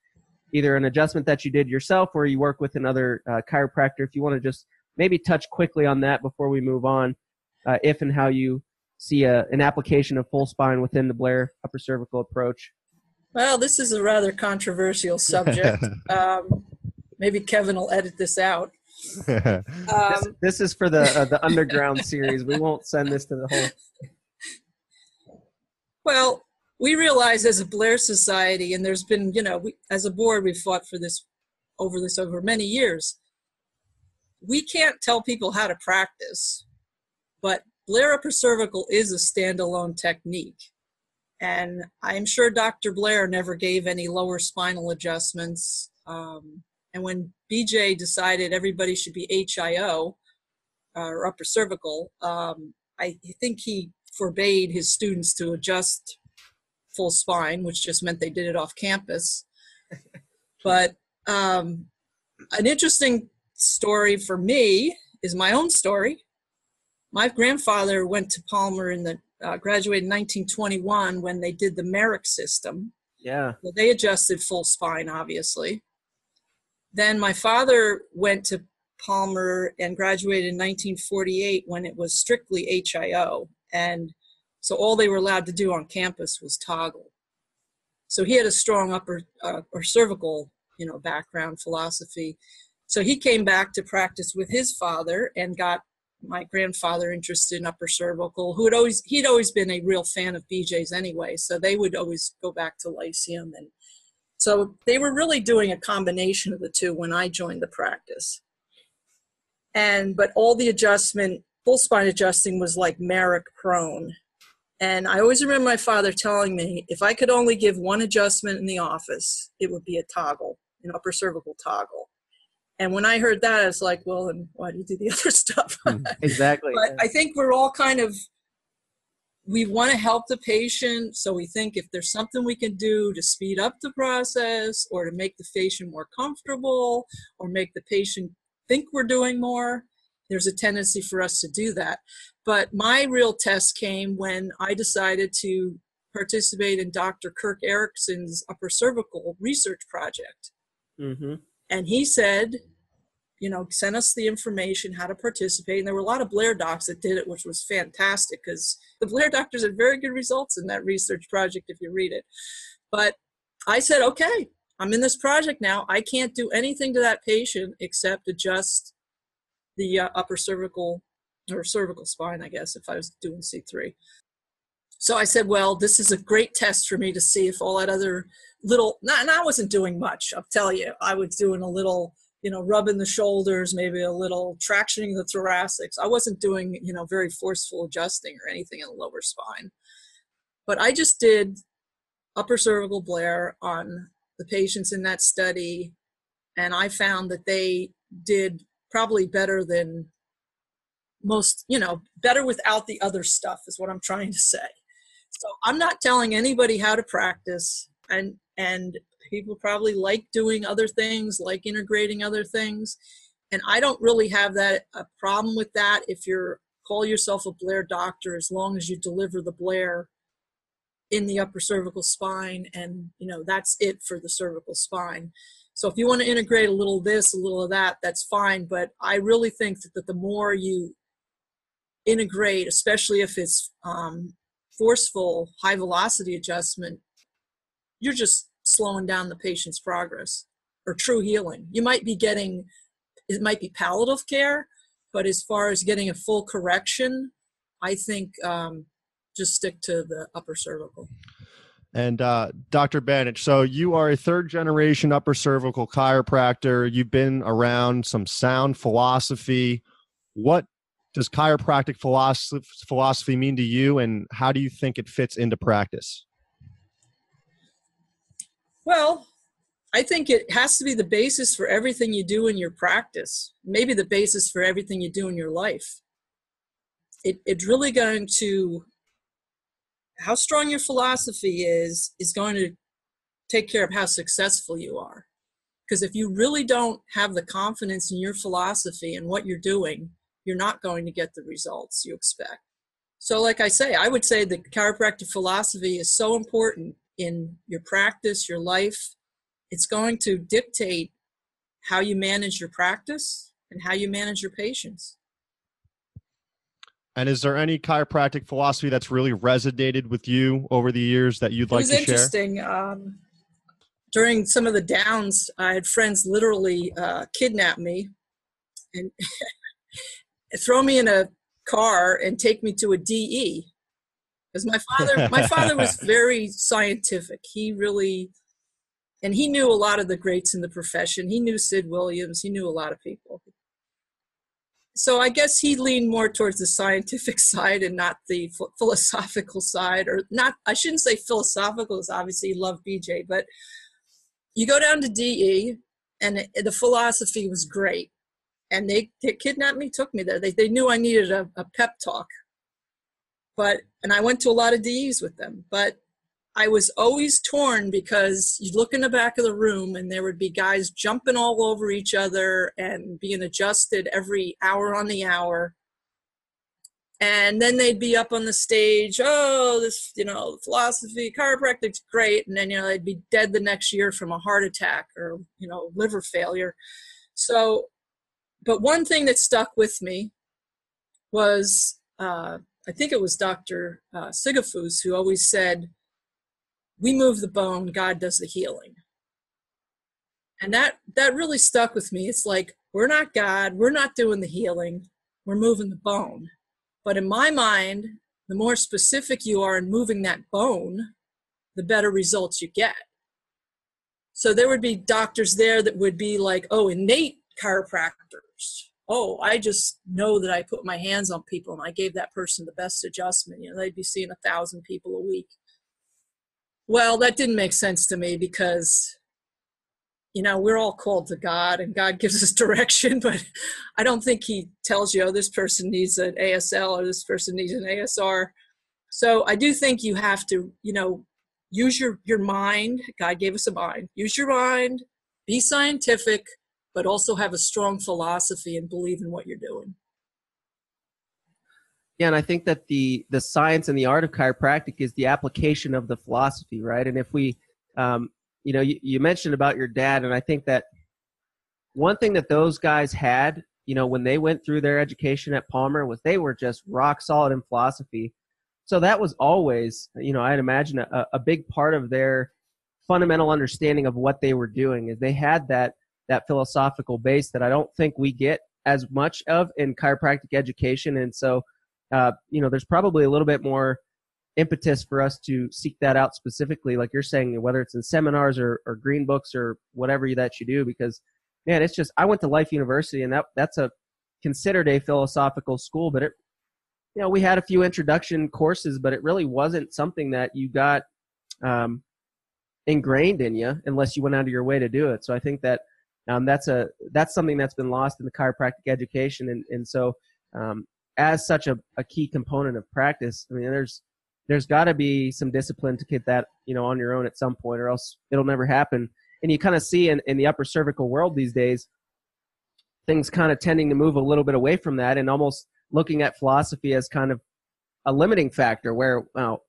either an adjustment that you did yourself or you work with another uh, chiropractor, if you want to just maybe touch quickly on that before we move on, uh, if and how you see a, an application of full spine within the Blair upper cervical approach. well this is a rather controversial subject um, maybe kevin will edit this out This, um, this is for the uh, the underground series. We won't send this to the whole. Well, we realize as a Blair Society, and there's been, you know, we, as a board, we've fought for this over this over many years. We can't tell people how to practice, but Blair upper cervical is a standalone technique. And I'm sure Dr. Blair never gave any lower spinal adjustments. Um, and when BJ decided everybody should be HIO, uh, or upper cervical, um, I think he forbade his students to adjust full spine, which just meant they did it off campus. but um, an interesting story for me is my own story. My grandfather went to Palmer in the uh, graduated in 1921 when they did the Meric system. Yeah. Well, they adjusted full spine, obviously. Then my father went to Palmer and graduated in 1948 when it was strictly HIO. And so all they were allowed to do on campus was toggle. So he had a strong upper uh, or cervical, you know, background philosophy. So he came back to practice with his father and got my grandfather interested in upper cervical, who had always he'd always been a real fan of BJ's anyway. So they would always go back to Lyceum and so they were really doing a combination of the two when I joined the practice. And but all the adjustment, full spine adjusting was like Meric prone. And I always remember my father telling me if I could only give one adjustment in the office, it would be a toggle, an upper cervical toggle. And when I heard that, I was like, well, then why do you do the other stuff? Hmm, exactly. but I think we're all kind of we want to help the patient, so we think if there's something we can do to speed up the process or to make the patient more comfortable or make the patient think we're doing more, there's a tendency for us to do that. But my real test came when I decided to participate in Dr. Kirk Eriksen's upper cervical research project. hmm And he said, you know, send us the information how to participate. And there were a lot of Blair docs that did it, which was fantastic because the Blair doctors had very good results in that research project if you read it. But I said, okay, I'm in this project now. I can't do anything to that patient except adjust the uh, upper cervical or cervical spine, I guess, if I was doing C3. So I said, well, this is a great test for me to see if all that other little, and I wasn't doing much, I'll tell you. I was doing a little, you know, rubbing the shoulders, maybe a little tractioning the thoracics. I wasn't doing, you know, very forceful adjusting or anything in the lower spine. But I just did upper cervical Blair on the patients in that study, and I found that they did probably better than most, you know, better without the other stuff, is what I'm trying to say. So I'm not telling anybody how to practice, and and people probably like doing other things, like integrating other things, and I don't really have that a problem with that. If you're call yourself a Blair doctor, as long as you deliver the Blair in the upper cervical spine, and you know that's it for the cervical spine. So if you want to integrate a little of this, a little of that, that's fine. But I really think that, that the more you integrate, especially if it's um, forceful high velocity adjustment, you're just slowing down the patient's progress or true healing. You might be getting, it might be palliative care, but as far as getting a full correction, I think um, just stick to the upper cervical. And uh, Dr. Banich, so you are a third generation upper cervical chiropractor. You've been around some sound philosophy. What does chiropractic philosophy, philosophy mean to you, and how do you think it fits into practice? Well, I think it has to be the basis for everything you do in your practice, maybe the basis for everything you do in your life. It, it's really going to, how strong your philosophy is, is going to take care of how successful you are. Because if you really don't have the confidence in your philosophy and what you're doing, you're not going to get the results you expect. So, like I say, I would say the chiropractic philosophy is so important in your practice, your life. It's going to dictate how you manage your practice and how you manage your patients. And is there any chiropractic philosophy that's really resonated with you over the years that you'd like to share? It was interesting. Um, during some of the downs, I had friends literally uh, kidnap me and throw me in a car and take me to a DE. Because my father, my father was very scientific. He really, and he knew a lot of the greats in the profession. He knew Sid Williams. He knew a lot of people. So I guess he leaned more towards the scientific side and not the philosophical side, or not. I shouldn't say philosophical, because obviously he loved BJ, but you go down to DE, and the philosophy was great. And they, they kidnapped me, took me there. They, they knew I needed a, a pep talk. But, and I went to a lot of DEs with them. But I was always torn because you look in the back of the room and there would be guys jumping all over each other and being adjusted every hour on the hour and then they'd be up on the stage oh this you know philosophy chiropractic's great and then you know they'd be dead the next year from a heart attack or you know liver failure so but one thing that stuck with me was uh, i think it was dr uh, Sigafoose who always said we move the bone god does the healing. And that that really stuck with me. It's like we're not god we're not doing the healing we're moving the bone. But in my mind, the more specific you are in moving that bone, the better results you get. So there would be doctors there that would be like, oh, innate Oh, I just know that I put my hands on people and I gave that person the best adjustment. You know, they'd be seeing a thousand people a week. Well, that didn't make sense to me because you know, we're all called to God and God gives us direction, but I don't think He tells you, oh, this person needs an ASL or this person needs an ASR. So I do think you have to, you know, use your, your mind. God gave us a mind. Use your mind, be scientific, but also have a strong philosophy and believe in what you're doing. Yeah, and I think that the the science and the art of chiropractic is the application of the philosophy, right? And if we um, you know, you, you mentioned about your dad, and I think that one thing that those guys had, you know, when they went through their education at Palmer was they were just rock solid in philosophy. So that was always, you know, I'd imagine a, a big part of their fundamental understanding of what they were doing is they had that that philosophical base that I don't think we get as much of in chiropractic education. And so, uh, you know, there's probably a little bit more impetus for us to seek that out specifically, like you're saying, whether it's in seminars or, or green books or whatever that you do, because man, it's just I went to Life University and that that's a considered a philosophical school, but it you know we had a few introduction courses, but it really wasn't something that you got um, ingrained in you unless you went out of your way to do it. So I think that um, that's a that's something that's been lost in the chiropractic education, and and so um, as such a, a key component of practice, I mean, there's there's got to be some discipline to get that you know on your own at some point or else it'll never happen. And you kind of see in, in the upper cervical world these days things kind of tending to move a little bit away from that and almost looking at philosophy as kind of a limiting factor where well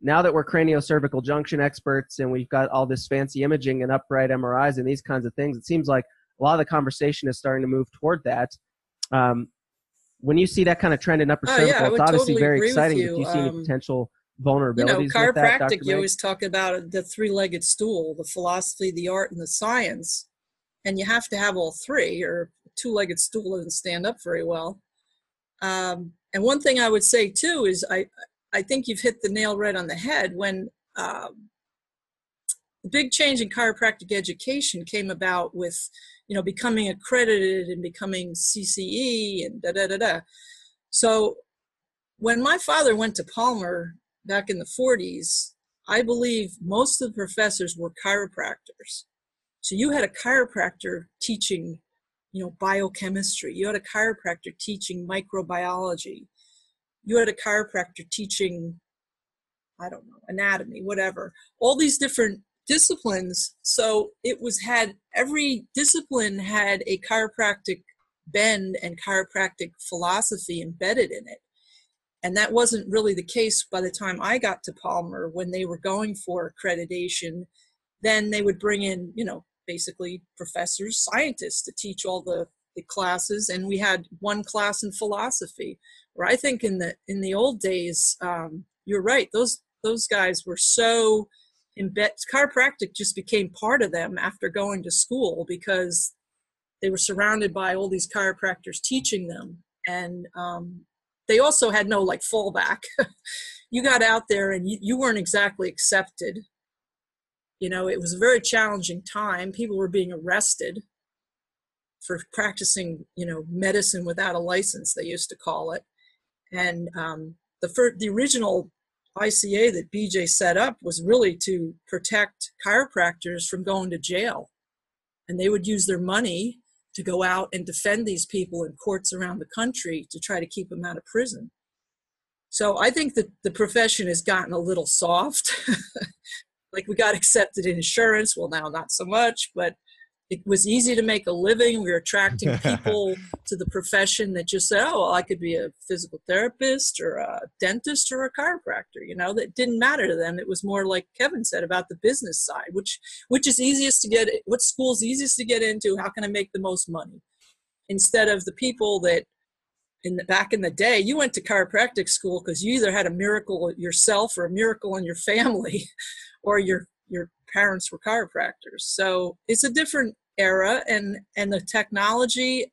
now that we're craniocervical junction experts and we've got all this fancy imaging and upright mris and these kinds of things it seems like a lot of the conversation is starting to move toward that um, when you see that kind of trend in upper oh, cervical, yeah, it's obviously totally very exciting. You. If you see um, any potential vulnerabilities, you know, chiropractic, that, you always talk about the three-legged stool, the philosophy, the art, and the science, and you have to have all three, or two-legged stool doesn't stand up very well. Um, and one thing I would say too is I, I think you've hit the nail right on the head when um, the big change in chiropractic education came about with you know becoming accredited and becoming cce and da da da da So when my father went to Palmer back in the 40s, I believe most of the professors were chiropractors. So you had a chiropractor teaching, you know, biochemistry. You had a chiropractor teaching microbiology. You had a chiropractor teaching, I don't know, anatomy, whatever. All these different disciplines. So it was had every discipline had a chiropractic bend and chiropractic philosophy embedded in it. And that wasn't really the case by the time I got to Palmer when they were going for accreditation. Then they would bring in, you know, basically professors, scientists to teach all the, the classes. And we had one class in philosophy, I think in the in the old days, um, you're right, those those guys were so embed chiropractic just became part of them after going to school because they were surrounded by all these chiropractors teaching them. And um, they also had no like fallback. You got out there and you, you weren't exactly accepted. You know it was a very challenging time. People were being arrested for practicing you know medicine without a license they used to call it and um, the the original ICA that BJ set up was really to protect chiropractors from going to jail. And they would use their money to go out and defend these people in courts around the country to try to keep them out of prison. So I think that the profession has gotten a little soft. like we got accepted in insurance, well, now not so much, but it was easy to make a living. We were attracting people to the profession that just said, oh, well, I could be a physical therapist or a dentist or a chiropractor. You know, that didn't matter to them. It was more like Kevin said about the business side, which which is easiest to get, what school's easiest to get into, how can I make the most money? Instead of the people that in the, back in the day, you went to chiropractic school because you either had a miracle yourself or a miracle in your family or your your parents were chiropractors. So it's a different era and and the technology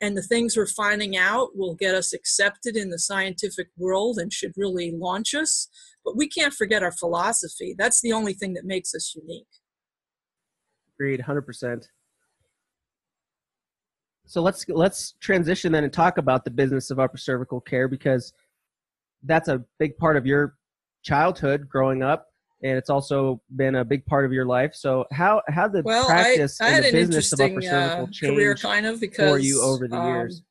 and the things we're finding out will get us accepted in the scientific world and should really launch us. But we can't forget our philosophy. That's the only thing that makes us unique. Agreed, hundred percent. So let's let's transition then and talk about the business of upper cervical care because that's a big part of your childhood growing up and it's also been a big part of your life. So how how the well, practice I, I and the business of upper cervical uh, career kind of because for you over the um, years?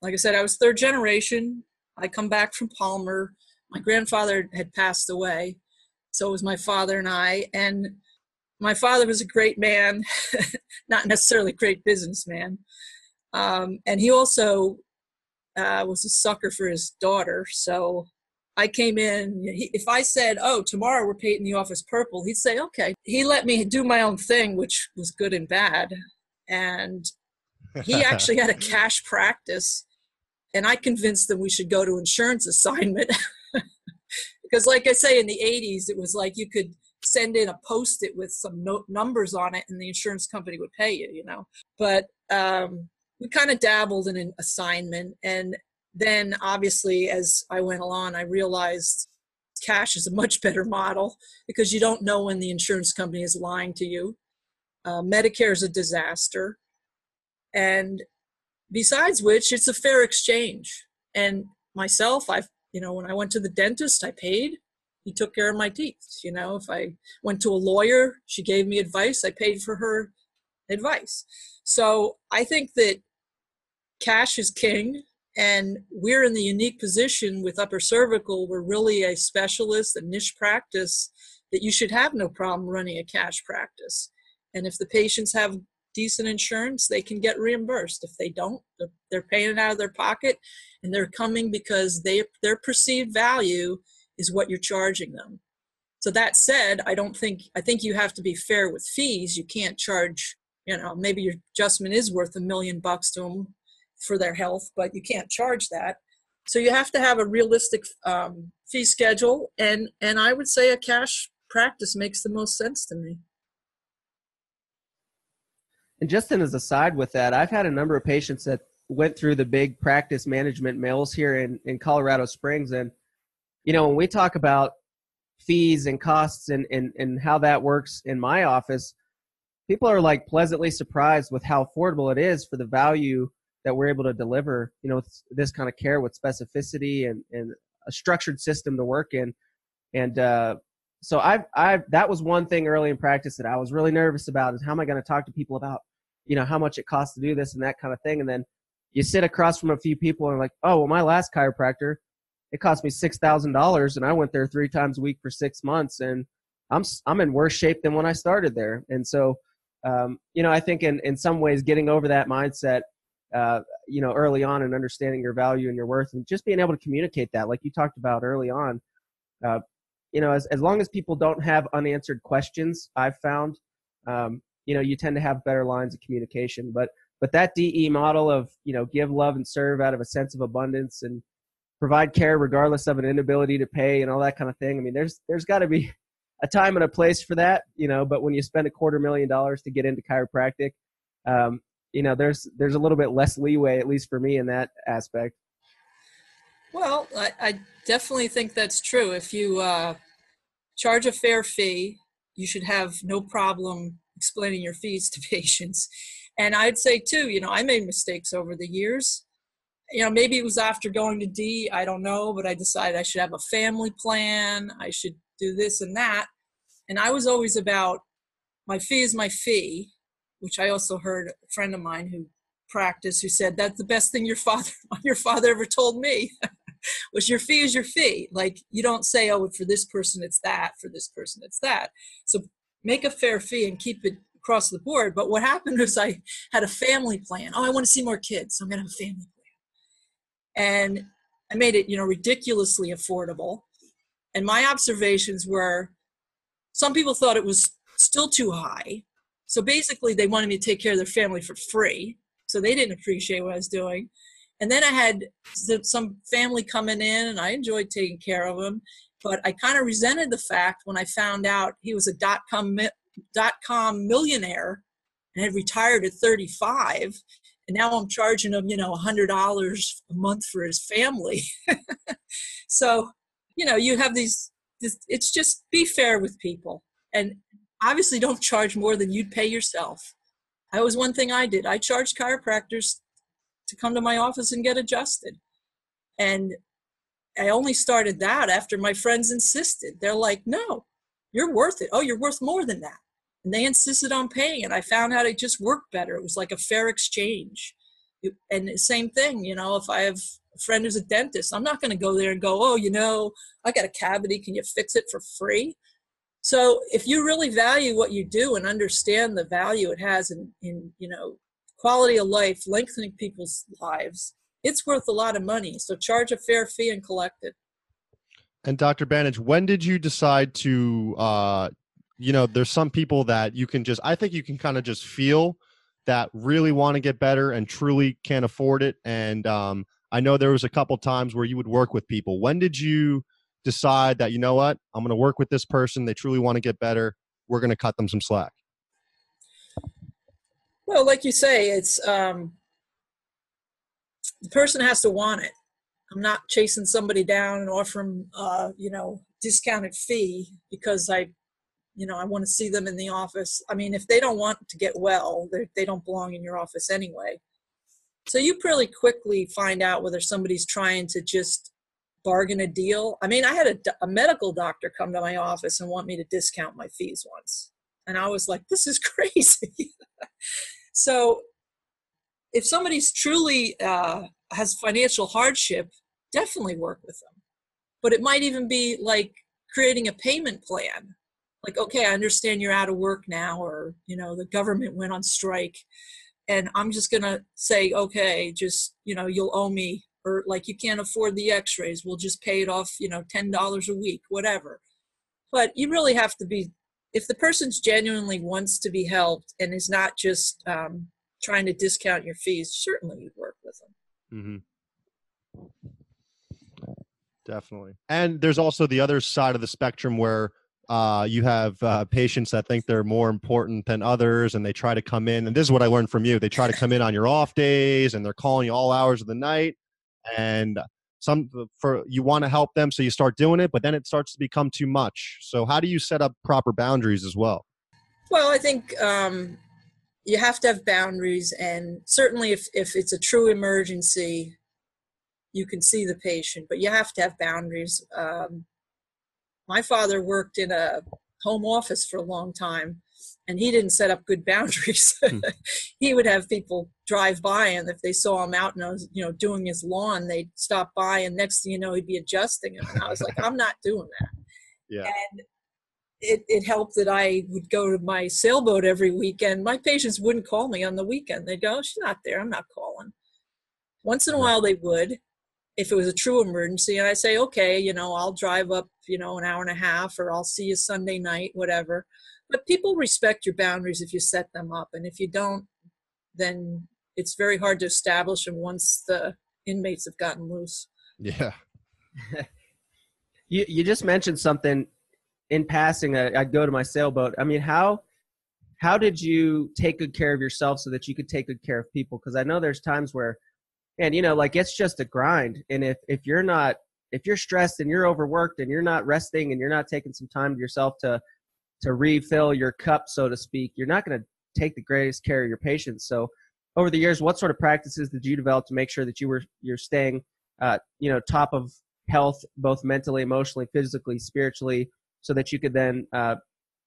Like I said, I was third generation. I come back from Palmer. My grandfather had passed away, so it was my father and I. And my father was a great man, not necessarily a great businessman. Um, and he also uh, was a sucker for his daughter. So I came in. He, if I said, "Oh, tomorrow we're painting the office purple," he'd say, "Okay." He let me do my own thing, which was good and bad. And he actually had a cash practice, and I convinced them we should go to insurance assignment because, like I say, in the '80s, it was like you could send in a post-it with some no- numbers on it, and the insurance company would pay you. You know, but um, we kind of dabbled in an assignment, and then obviously as i went along i realized cash is a much better model because you don't know when the insurance company is lying to you. Uh, medicare is a disaster. And besides which it's a fair exchange. And myself i've you know when i went to the dentist i paid. He took care of my teeth you know. If i went to a lawyer she gave me advice i paid for her advice. So i think that cash is king and we're in the unique position with upper cervical, we're really a specialist, a niche practice that you should have no problem running a cash practice. And if the patients have decent insurance, they can get reimbursed. If they don't, they're, paying it out of their pocket and they're coming because they, their perceived value is what you're charging them. So that said, I don't think, I think you have to be fair with fees. You can't charge, you know, maybe your adjustment is worth a million bucks to them for their health, but you can't charge that. So you have to have a realistic um, fee schedule, and and I would say a cash practice makes the most sense to me. And just as a side with that, I've had a number of patients that went through the big practice management mills here in, in Colorado Springs. And, you know, when we talk about fees and costs and, and, and how that works in my office, people are like pleasantly surprised with how affordable it is for the value that we're able to deliver, you know, this kind of care with specificity and, and a structured system to work in. And uh, so I've, I've, that was one thing early in practice that I was really nervous about is how am I going to talk to people about, you know, how much it costs to do this and that kind of thing. And then you sit across from a few people and like, oh, well, my last chiropractor, it cost me six thousand dollars, and I went there three times a week for six months, and I'm I'm in worse shape than when I started there. And so, um, you know, I think in in some ways, getting over that mindset uh, you know, early on and understanding your value and your worth and just being able to communicate that, like you talked about early on. Uh, you know, as, as long as people don't have unanswered questions, I've found, um, you know, you tend to have better lines of communication. But but that DE model of you know give love and serve out of a sense of abundance and provide care regardless of an inability to pay and all that kind of thing. I mean, there's there's got to be a time and a place for that, you know. But when you spend a quarter million dollars to get into chiropractic, um, you know there's there's a little bit less leeway at least for me in that aspect. Well i, I definitely think that's true. If you uh, charge a fair fee you should have no problem explaining your fees to patients. And i'd say too you know i made mistakes over the years. You know maybe it was after going to d i don't know but i decided i should have a family plan i should do this and that. And i was always about my fee is my fee which I also heard a friend of mine who practiced who said that's the best thing your father your father ever told me was your fee is your fee. Like you don't say, oh, for this person it's that, for this person it's that. So make a fair fee and keep it across the board. But what happened was I had a family plan. Oh, I want to see more kids, so I'm gonna have a family plan. And I made it, you know, ridiculously affordable. And my observations were some people thought it was still too high so basically, they wanted me to take care of their family for free. So they didn't appreciate what I was doing. And then I had some family coming in, and I enjoyed taking care of them. But I kind of resented the fact when I found out he was a dot com dot com millionaire and had retired at 35 and now i'm charging him you know $100 a month for his family so you know you have these it's just be fair with people and obviously don't charge more than you'd pay yourself. That was one thing I did. I charged chiropractors to come to my office and get adjusted. And I only started that after my friends insisted. They're like, no, you're worth it. Oh, you're worth more than that. And they insisted on paying it. I found out it just worked better. It was like a fair exchange. And same thing, you know, if I have a friend who's a dentist, I'm not going to go there and go, oh, you know, I got a cavity. Can you fix it for free? So if you really value what you do and understand the value it has in, in you know quality of life, lengthening people's lives, it's worth a lot of money. So charge a fair fee and collect it. And Dr. Banich, when did you decide to uh you know, there's some people that you can just I think you can kind of just feel that really want to get better and truly can't afford it. And um I know there was a couple times where you would work with people. When did you decide that you know what? I'm going to work with this person. They truly want to get better. We're going to cut them some slack. Well like you say it's um, the person has to want it. I'm not chasing somebody down and offering uh, you know discounted fee because i you know i want to see them in the office. I mean if they don't want to get well they don't belong in your office anyway. So you pretty quickly find out whether somebody's trying to just bargain a deal. I mean, I had a, a medical doctor come to my office and want me to discount my fees once. And I was like, this is crazy. so if somebody's truly uh, has financial hardship, definitely work with them. But it might even be like creating a payment plan. Like, okay, I understand you're out of work now, or, you know, the government went on strike. And I'm just going to say, okay, just, you know, you'll owe me or like you can't afford the x-rays we'll just pay it off you know $10 a week whatever. But you really have to be if the person's genuinely wants to be helped and is not just um, trying to discount your fees certainly you'd work with them. Mm-hmm. definitely. And there's also the other side of the spectrum where uh, you have uh, patients that think they're more important than others and they try to come in and this is what i learned from you they try to come in on your off days and they're calling you all hours of the night and some for you want to help them so you start doing it but then it starts to become too much so how do you set up proper boundaries as well well i think um, you have to have boundaries, and certainly if if it's a true emergency, you can see the patient, but you have to have boundaries. Um, my father worked in a home office for a long time and he didn't set up good boundaries. Hmm. he would have people drive by, and if they saw him out and you know doing his lawn, they'd stop by, and next thing you know, he'd be adjusting him. And I was like, I'm not doing that. Yeah. And it, it helped that I would go to my sailboat every weekend. My patients wouldn't call me on the weekend. They'd go, oh, she's not there. I'm not calling. Once in a while they would, if it was a true emergency. And I say, okay, you know, I'll drive up, you know, an hour and a half or I'll see you Sunday night, whatever but people respect your boundaries if you set them up and if you don't then it's very hard to establish them once the inmates have gotten loose. Yeah. You you just mentioned something in passing I, i'd go to my sailboat. I mean how how did you take good care of yourself so that you could take good care of people? Because i know there's times where and you know like it's just a grind and if if you're not if you're stressed and you're overworked and you're not resting and you're not taking some time to yourself to to refill your cup, so to speak, you're not going to take the greatest care of your patients. So, over the years, what sort of practices did you develop to make sure that you were you're staying, uh, you know, top of health, both mentally, emotionally, physically, spiritually, so that you could then uh,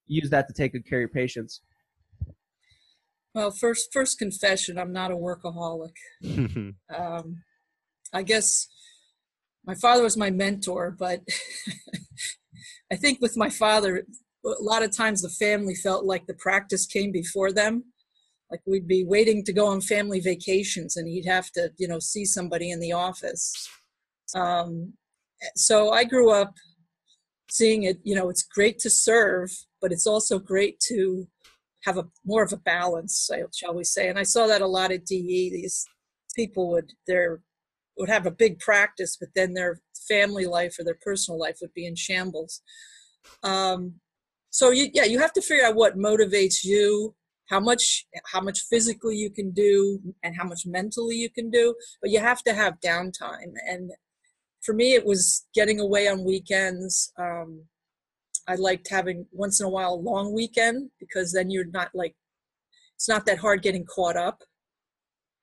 use that to take good care of your patients? Well, first, first confession: I'm not a workaholic. um, I guess my father was my mentor, but I think with my father, a lot of times the family felt like the practice came before them. Like we'd be waiting to go on family vacations and he'd have to you know see somebody in the office. Um, so i grew up seeing it you know it's great to serve but it's also great to have a more of a balance shall we say. And i saw that a lot at de these people would their would have a big practice but then their family life or their personal life would be in shambles. Um, so you, yeah you have to figure out what motivates you how much how much physically you can do and how much mentally you can do but you have to have downtime. And for me it was getting away on weekends. Um, i liked having once in a while a long weekend because then you're not like it's not that hard getting caught up.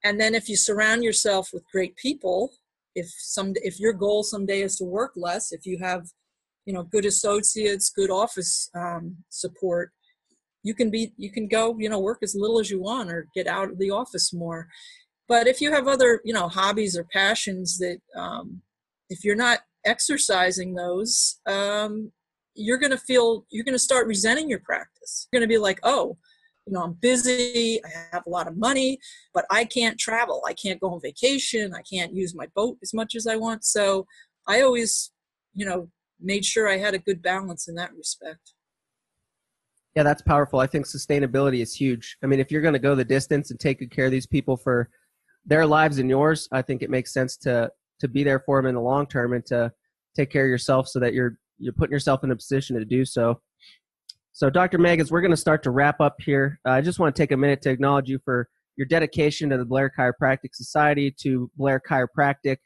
And then if you surround yourself with great people if some if your goal someday is to work less if you have you know good associates good office um, support. You can be you can go you know work as little as you want or get out of the office more. But if you have other you know hobbies or passions that um, if you're not exercising those um, you're going to feel you're going to start resenting your practice. You're going to be like oh you know i'm busy i have a lot of money but i can't travel. I can't go on vacation. I can't use my boat as much as i want. So i always you know made sure I had a good balance in that respect. Yeah, that's powerful. I think sustainability is huge. I mean, if you're going to go the distance and take good care of these people for their lives and yours, I think it makes sense to to be there for them in the long term and to take care of yourself so that you're you're putting yourself in a position to do so. So, Dr. Meg, as we're going to start to wrap up here, uh, I just want to take a minute to acknowledge you for your dedication to the Blair Chiropractic Society, to Blair Chiropractic,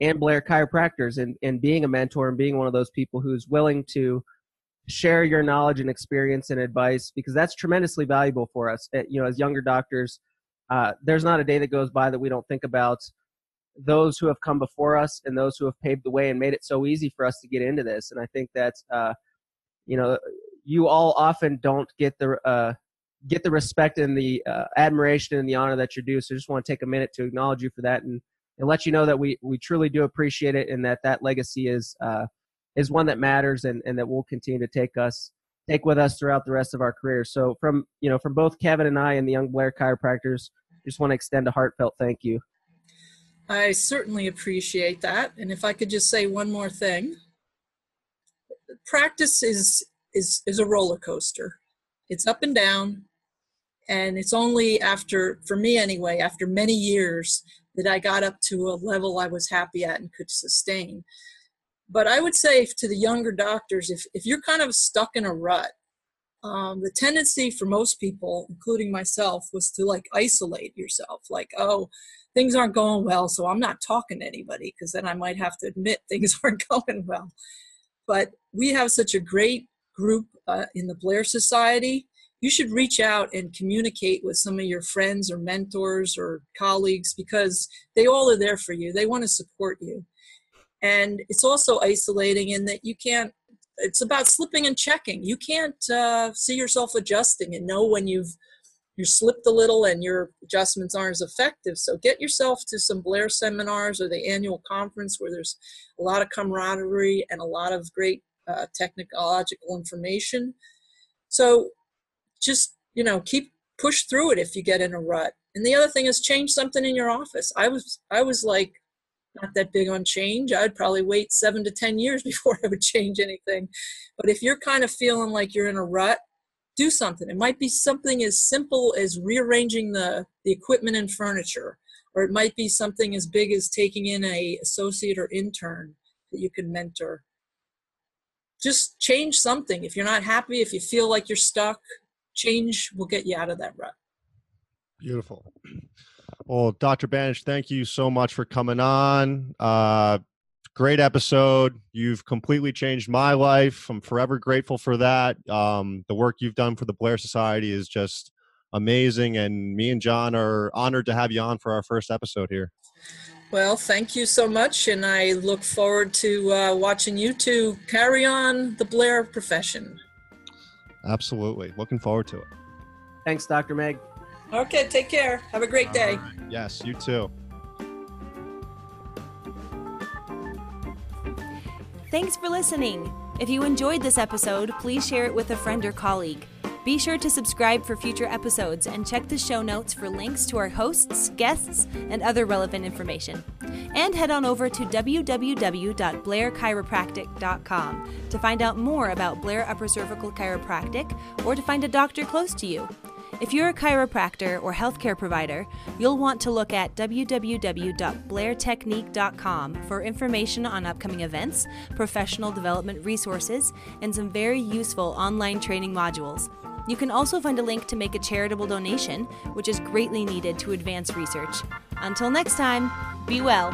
and Blair chiropractors and, and being a mentor and being one of those people who's willing to share your knowledge and experience and advice because that's tremendously valuable for us. Eh, you know, as younger doctors, uh, there's not a day that goes by that we don't think about those who have come before us and those who have paved the way and made it so easy for us to get into this. And I think that, uh, you know, you all often don't get the uh, get the respect and the uh, admiration and the honor that you're due. So I just want to take a minute to acknowledge you for that and and let you know that we we truly do appreciate it and that that legacy is uh, is one that matters and and that will continue to take us take with us throughout the rest of our career. So from you know from both Kevin and I and the Young Blair chiropractors, just want to extend a heartfelt thank you. I certainly appreciate that. And if I could just say one more thing, practice is is is a roller coaster. It's up and down, and it's only after for me anyway after many years that I got up to a level I was happy at and could sustain. But I would say to the younger doctors, if, if you're kind of stuck in a rut, um, the tendency for most people, including myself, was to like isolate yourself. Like, oh, things aren't going well, so I'm not talking to anybody because then I might have to admit things aren't going well. But we have such a great group uh, in the Blair Society. You should reach out and communicate with some of your friends or mentors or colleagues because they all are there for you. They want to support you. And it's also isolating in that you can't, it's about slipping and checking. You can't uh, see yourself adjusting and know when you've you slipped a little and your adjustments aren't as effective. So get yourself to some Blair seminars or the annual conference where there's a lot of camaraderie and a lot of great uh, technological information. So just, you know, keep push through it if you get in a rut. And the other thing is change something in your office. I was I was like not that big on change. I'd probably wait seven to ten years before I would change anything. But if you're kind of feeling like you're in a rut, do something. It might be something as simple as rearranging the, the equipment and furniture, or it might be something as big as taking in a associate or intern that you can mentor. Just change something. If you're not happy, if you feel like you're stuck, change will get you out of that rut. Beautiful. Well, Dr. Banich, thank you so much for coming on. Uh, great episode. You've completely changed my life. I'm forever grateful for that. Um, the work you've done for the Blair Society is just amazing. And me and John are honored to have you on for our first episode here. Well, thank you so much. And I look forward to uh, watching you two carry on the Blair profession. Absolutely. Looking forward to it. Thanks, Dr. Meg. Okay, take care. Have a great day. Uh, yes, you too. Thanks for listening. If you enjoyed this episode, please share it with a friend or colleague. Be sure to subscribe for future episodes and check the show notes for links to our hosts, guests, and other relevant information. And head on over to www.blairchiropractic.com to find out more about Blair Upper Cervical Chiropractic or to find a doctor close to you. If you're a chiropractor or healthcare provider, you'll want to look at www.blairtechnique.com for information on upcoming events, professional development resources, and some very useful online training modules. You can also find a link to make a charitable donation, which is greatly needed to advance research. Until next time, be well.